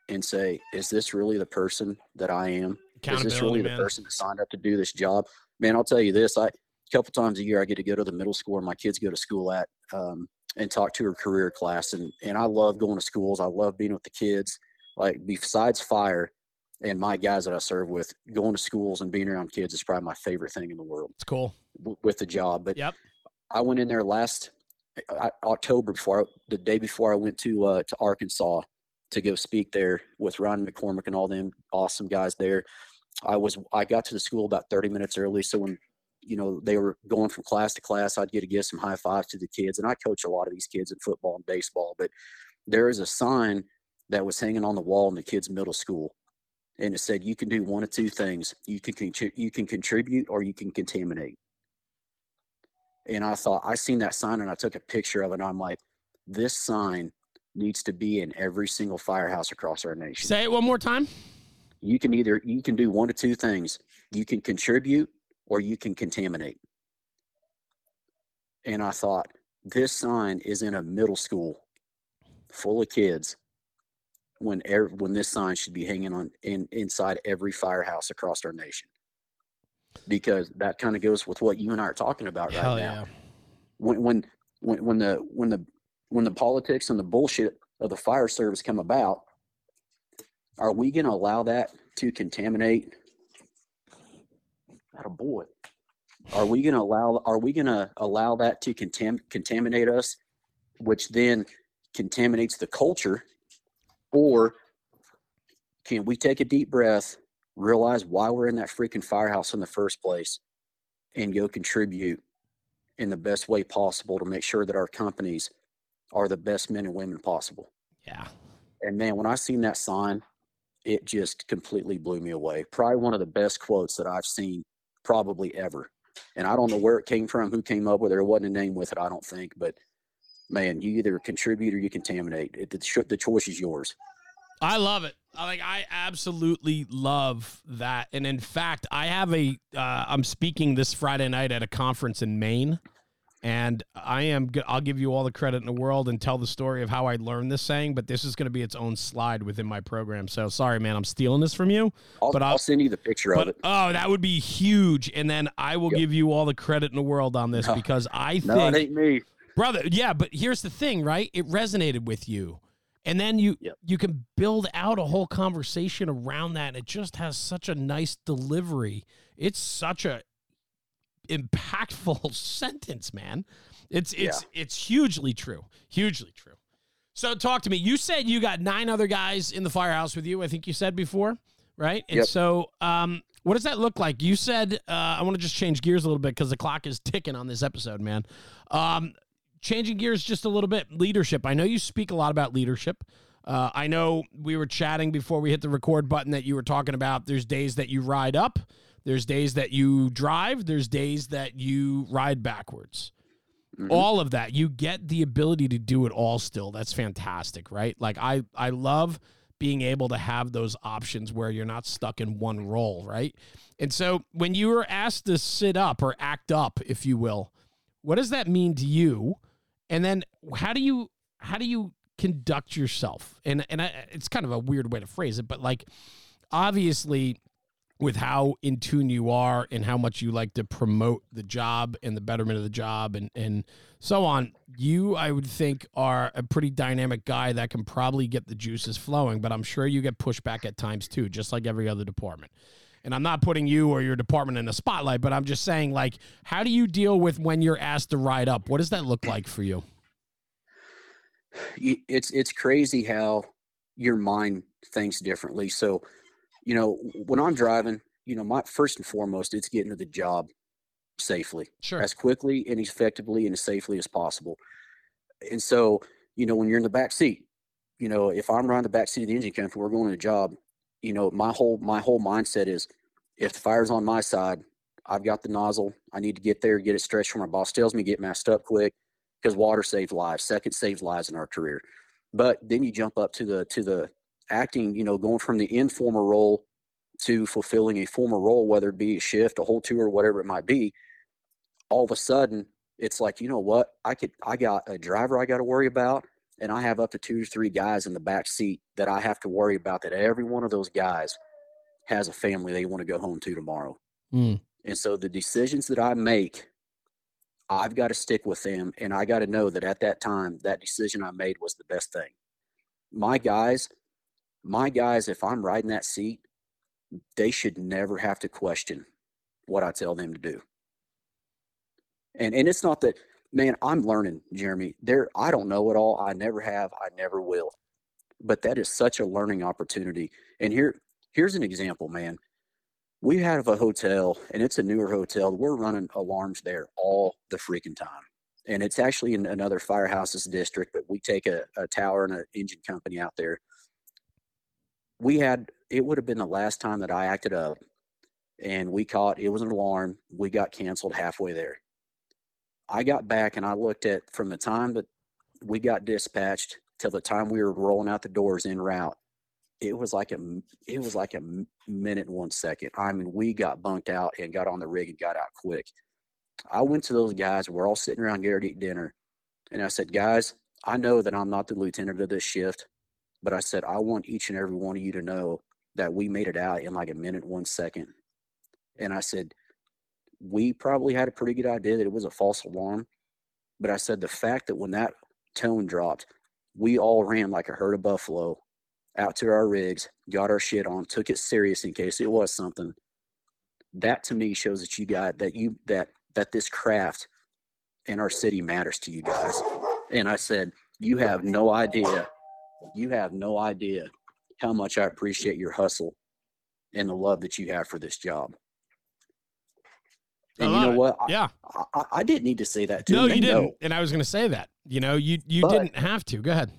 and say, is this really the person that I am? Is this really accountability, the person that signed up to do this job? Man, I'll tell you this: I a couple times a year I get to go to the middle school where my kids go to school at um, and talk to her career class, and and I love going to schools. I love being with the kids. Like besides fire and my guys that I serve with, going to schools and being around kids is probably my favorite thing in the world It's cool. w- with the job. But Yep. I went in there last I, October before I, the day before I went to uh, to Arkansas to go speak there with Ron McCormick and all them awesome guys there. I was I got to the school about 30 minutes early, so when you know they were going from class to class, I'd get to give some high fives to the kids, and I coach a lot of these kids in football and baseball. But there is a sign that was hanging on the wall in the kids' middle school, and it said, "You can do one of two things: you can you can contribute or you can contaminate." And I thought I seen that sign and I took a picture of it. And I'm like, this sign needs to be in every single firehouse across our nation. Say it one more time. You can either you can do one of two things: you can contribute or you can contaminate. And I thought this sign is in a middle school full of kids when when this sign should be hanging on in inside every firehouse across our nation because that kind of goes with what you and I are talking about right Hell now yeah. when when when when the when the when the politics and the bullshit of the fire service come about, are we going to allow that to contaminate? That a boy. Are we going to allow? Are we going to allow that to contam- contaminate us, which then contaminates the culture, or can we take a deep breath, realize why we're in that freaking firehouse in the first place, and go contribute in the best way possible to make sure that our companies are the best men and women possible. Yeah. And man, when I seen that sign, it just completely blew me away. Probably one of the best quotes that I've seen probably ever. And I don't know where it came from, who came up with it. There wasn't a name with it, I don't think, but man, you either contribute or you contaminate. It, the, the choice is yours. I love it. Like I absolutely love that. And in fact, I have a. am uh, speaking this Friday night at a conference in Maine, and I am. I'll give you all the credit in the world and tell the story of how I learned this saying. But this is going to be its own slide within my program. So sorry, man, I'm stealing this from you. I'll, but I'll, I'll send you the picture but, of it. Oh, that would be huge. And then I will yep. give you all the credit in the world on this no, because I think, no, it ain't me, brother. Yeah, but here's the thing, right? It resonated with you and then you yep. you can build out a whole conversation around that and it just has such a nice delivery it's such a impactful sentence man it's it's yeah. it's hugely true hugely true so talk to me you said you got nine other guys in the firehouse with you i think you said before right and yep. so um what does that look like you said uh, i want to just change gears a little bit because the clock is ticking on this episode man um changing gears just a little bit, leadership. I know you speak a lot about leadership. Uh, I know we were chatting before we hit the record button that you were talking about there's days that you ride up, there's days that you drive, there's days that you ride backwards. Mm-hmm. All of that, you get the ability to do it all still. That's fantastic, right? Like I I love being able to have those options where you're not stuck in one role, right? And so when you were asked to sit up or act up, if you will, what does that mean to you? And then how do you how do you conduct yourself? And and I, it's kind of a weird way to phrase it but like obviously with how in tune you are and how much you like to promote the job and the betterment of the job and and so on you i would think are a pretty dynamic guy that can probably get the juices flowing but i'm sure you get pushback at times too just like every other department and I'm not putting you or your department in the spotlight, but I'm just saying, like, how do you deal with when you're asked to ride up? What does that look like for you? It's it's crazy how your mind thinks differently. So, you know, when I'm driving, you know, my first and foremost, it's getting to the job safely, sure, as quickly and effectively and as safely as possible. And so, you know, when you're in the back seat, you know, if I'm riding the back seat of the engine company, we're going to the job you know, my whole my whole mindset is if the fire's on my side, I've got the nozzle. I need to get there, get it stretched where my boss tells me, get masked up quick, because water saves lives. Second saves lives in our career. But then you jump up to the to the acting, you know, going from the informal role to fulfilling a formal role, whether it be a shift, a whole tour, whatever it might be. All of a sudden, it's like, you know what? I could I got a driver I got to worry about and I have up to two or three guys in the back seat that I have to worry about that every one of those guys has a family they want to go home to tomorrow. Mm. And so the decisions that I make, I've got to stick with them. And I got to know that at that time, that decision I made was the best thing. My guys, my guys, if I'm riding that seat, they should never have to question what I tell them to do. And and it's not that man, I'm learning, Jeremy. There, I don't know it all. I never have. I never will. But that is such a learning opportunity. And here, here's an example, man. We have a hotel, and it's a newer hotel. We're running alarms there all the freaking time. And it's actually in another firehouse's district, but we take a, a tower and an engine company out there. We had, it would have been the last time that I acted up, and we caught, it was an alarm. We got canceled halfway there I got back and I looked at from the time that we got dispatched till the time we were rolling out the doors in route. It was like a it was like a minute and one second. I mean, we got bunked out and got on the rig and got out quick. I went to those guys. We're all sitting around Garrett eating dinner, and I said, "Guys, I know that I'm not the lieutenant of this shift, but I said I want each and every one of you to know that we made it out in like a minute one second. And I said, we probably had a pretty good idea that it was a false alarm. But I said the fact that when that tone dropped, we all ran like a herd of buffalo out to our rigs, got our shit on, took it serious in case it was something. That to me shows that you got that you that that this craft in our city matters to you guys. And I said, you have no idea, you have no idea how much I appreciate your hustle and the love that you have for this job. And you know what? Yeah, I, I, didn't need to say that. To no, them. you didn't. Know. And I was going to say that. You know, you you but, didn't have to. Go ahead.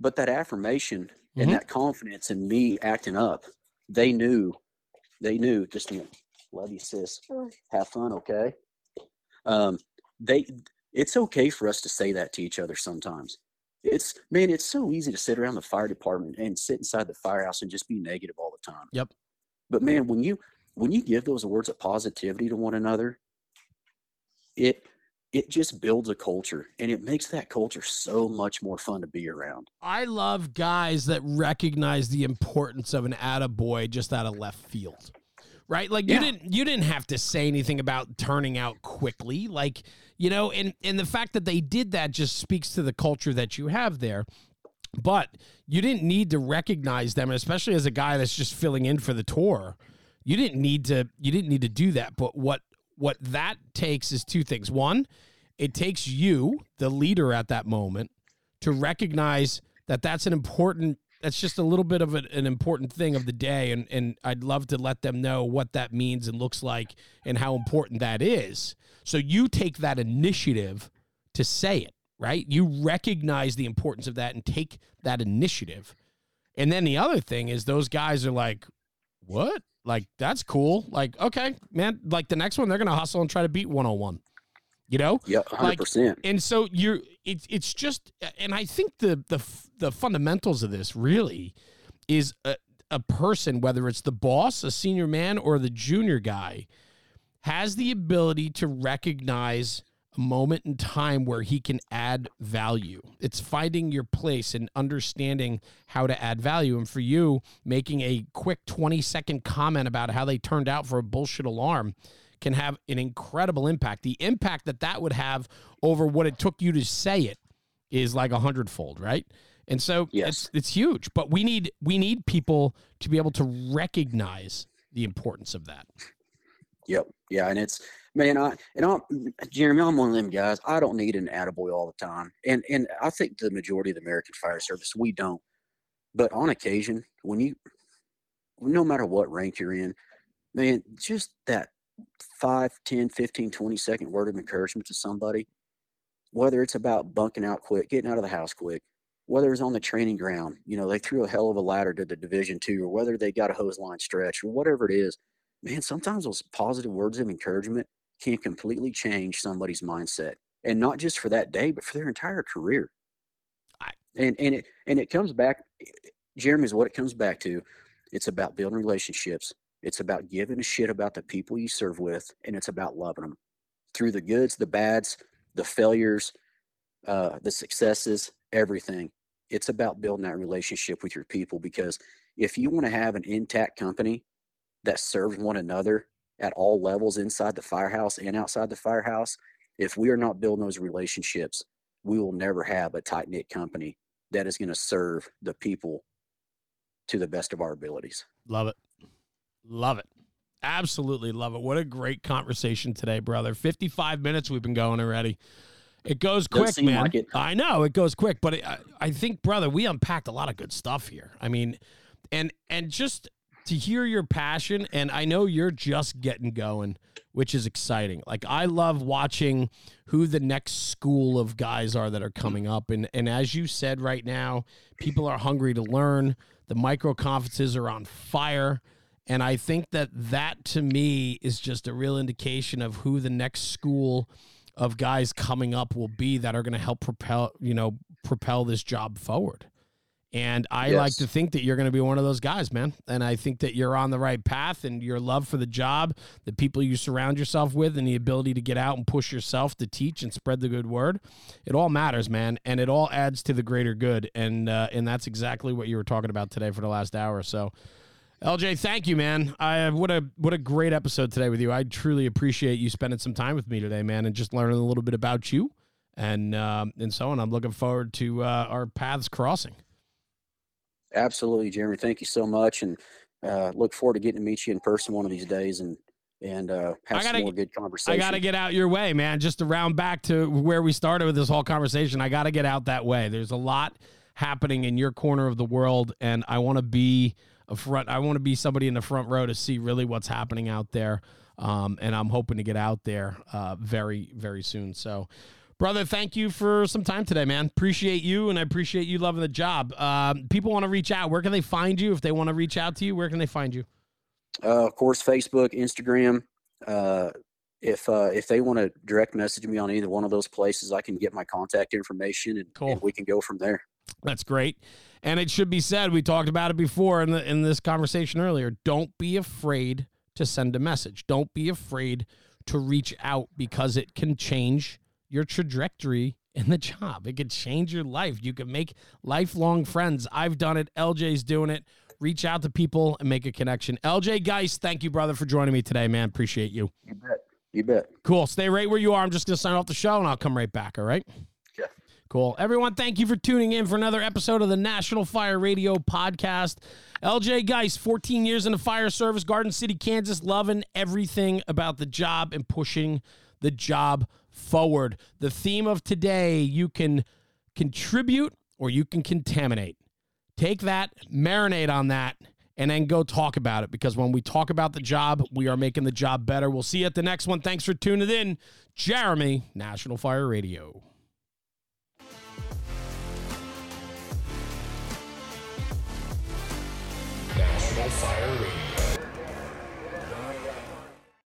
But that affirmation mm-hmm. and that confidence in me acting up, they knew. They knew. Just. Love you, sis. Have fun, okay? Um, they it's okay for us to say that to each other sometimes. It's man, it's so easy to sit around the fire department and sit inside the firehouse and just be negative all the time. Yep. But man, when you when you give those words of positivity to one another, it it just builds a culture and it makes that culture so much more fun to be around. I love guys that recognize the importance of an attaboy just out of left field. Right? Like you didn't you didn't have to say anything about turning out quickly. Like, you know, and and the fact that they did that just speaks to the culture that you have there. But you didn't need to recognize them, especially as a guy that's just filling in for the tour. You didn't need to you didn't need to do that. But what what that takes is two things. One, it takes you, the leader at that moment, to recognize that that's an important that's just a little bit of an, an important thing of the day and and I'd love to let them know what that means and looks like and how important that is. So you take that initiative to say it, right? You recognize the importance of that and take that initiative. And then the other thing is those guys are like, "What? Like that's cool. Like okay, man, like the next one they're going to hustle and try to beat 101." You know? yeah, hundred Like, percent. and so you're it's it's just and i think the the the fundamentals of this really is a, a person whether it's the boss a senior man or the junior guy has the ability to recognize a moment in time where he can add value it's finding your place and understanding how to add value and for you making a quick 20 second comment about how they turned out for a bullshit alarm can have an incredible impact. The impact that that would have over what it took you to say it is like a hundredfold, right? And so Yes. it's it's huge. But we need we need people to be able to recognize the importance of that. Yep. Yeah, and it's man, I and I'm Jeremy, I'm one of them guys. I don't need an attaboy all the time. And and I think the majority of the American fire service, we don't. But on occasion, when you no matter what rank you're in, man, just that 5, 10, 15, 20 second word of encouragement to somebody, whether it's about bunking out quick, getting out of the house quick, whether it's on the training ground, you know, they threw a hell of a ladder to the division two, or whether they got a hose line stretch, or whatever it is, man, sometimes those positive words of encouragement can completely change somebody's mindset. And not just for that day, but for their entire career. And and it and it comes back Jeremy is what it comes back to. It's about building relationships. It's about giving a shit about the people you serve with, and it's about loving them through the goods, the bads, the failures, uh, the successes, everything. It's about building that relationship with your people because if you want to have an intact company that serves one another at all levels inside the firehouse and outside the firehouse, if we are not building those relationships, we will never have a tight knit company that is going to serve the people to the best of our abilities. Love it. Love it. Absolutely love it. What a great conversation today, brother. 55 minutes we've been going already. It goes quick, man. like. I know it goes quick, but it, I, I think, brother, we unpacked a lot of good stuff here. I mean, and and just to hear your passion, and I know you're just getting going, which is exciting. Like I love watching who the next school of guys are that are coming up, and and as you said right now, people are hungry to learn. The micro conferences are on fire. And I think that that to me is just a real indication of who the next school of guys coming up will be that are going to help propel, you know, propel this job forward. And I like to think that you're going to be one of those guys, man. And I think that you're on the right path and your love for the job, the people you surround yourself with, and the ability to get out and push yourself to teach and spread the good word. It all matters, man. And it all adds to the greater good. And, uh, and that's exactly what you were talking about today for the last hour. or So, LJ, thank you, man. I what a what a great episode today with you. I truly appreciate you spending some time with me today, man, and just learning a little bit about you and um, and so on. I'm looking forward to uh, our paths crossing. Absolutely, Jeremy. Thank you so much, and uh, look forward to getting to meet you in person one of these days and and uh, have I gotta more good conversations. I got to get out your way, man. Just to round back to where we started with this whole conversation, I got to get out that way. There's a lot happening in your corner of the world, and I want to be a front. I want to be somebody in the front row to see really what's happening out there. Um, and I'm hoping to get out there uh, very, very soon. So, brother, thank you for some time today, man. Appreciate you, and I appreciate you loving the job. Um, people want to reach out. Where can they find you? If they want to reach out to you, where can they find you? Uh, of course, Facebook, Instagram, uh, if uh, if they want to direct message me on either one of those places, I can get my contact information and, Cool. and we can go from there. That's great. And it should be said, we talked about it before in the in this conversation earlier. Don't be afraid to send a message. Don't be afraid to reach out because it can change your trajectory in the job. It could change your life. You can make lifelong friends. I've done it. LJ's doing it. Reach out to people and make a connection. LJ Geist, thank you, brother, for joining me today, man. Appreciate you. You bet. You bet. Cool. Stay right where you are. I'm just going to sign off the show and I'll come right back. All right. Okay. Cool. Everyone, thank you for tuning in for another episode of the National Fire Radio podcast. LJ Geist, 14 years in the fire service, Garden City, Kansas, loving everything about the job and pushing the job forward. The theme of today you can contribute or you can contaminate. Take that, marinate on that, and then go talk about it because when we talk about the job, we are making the job better. We'll see you at the next one. Thanks for tuning in. Jeremy, National Fire Radio. National Fire Radio.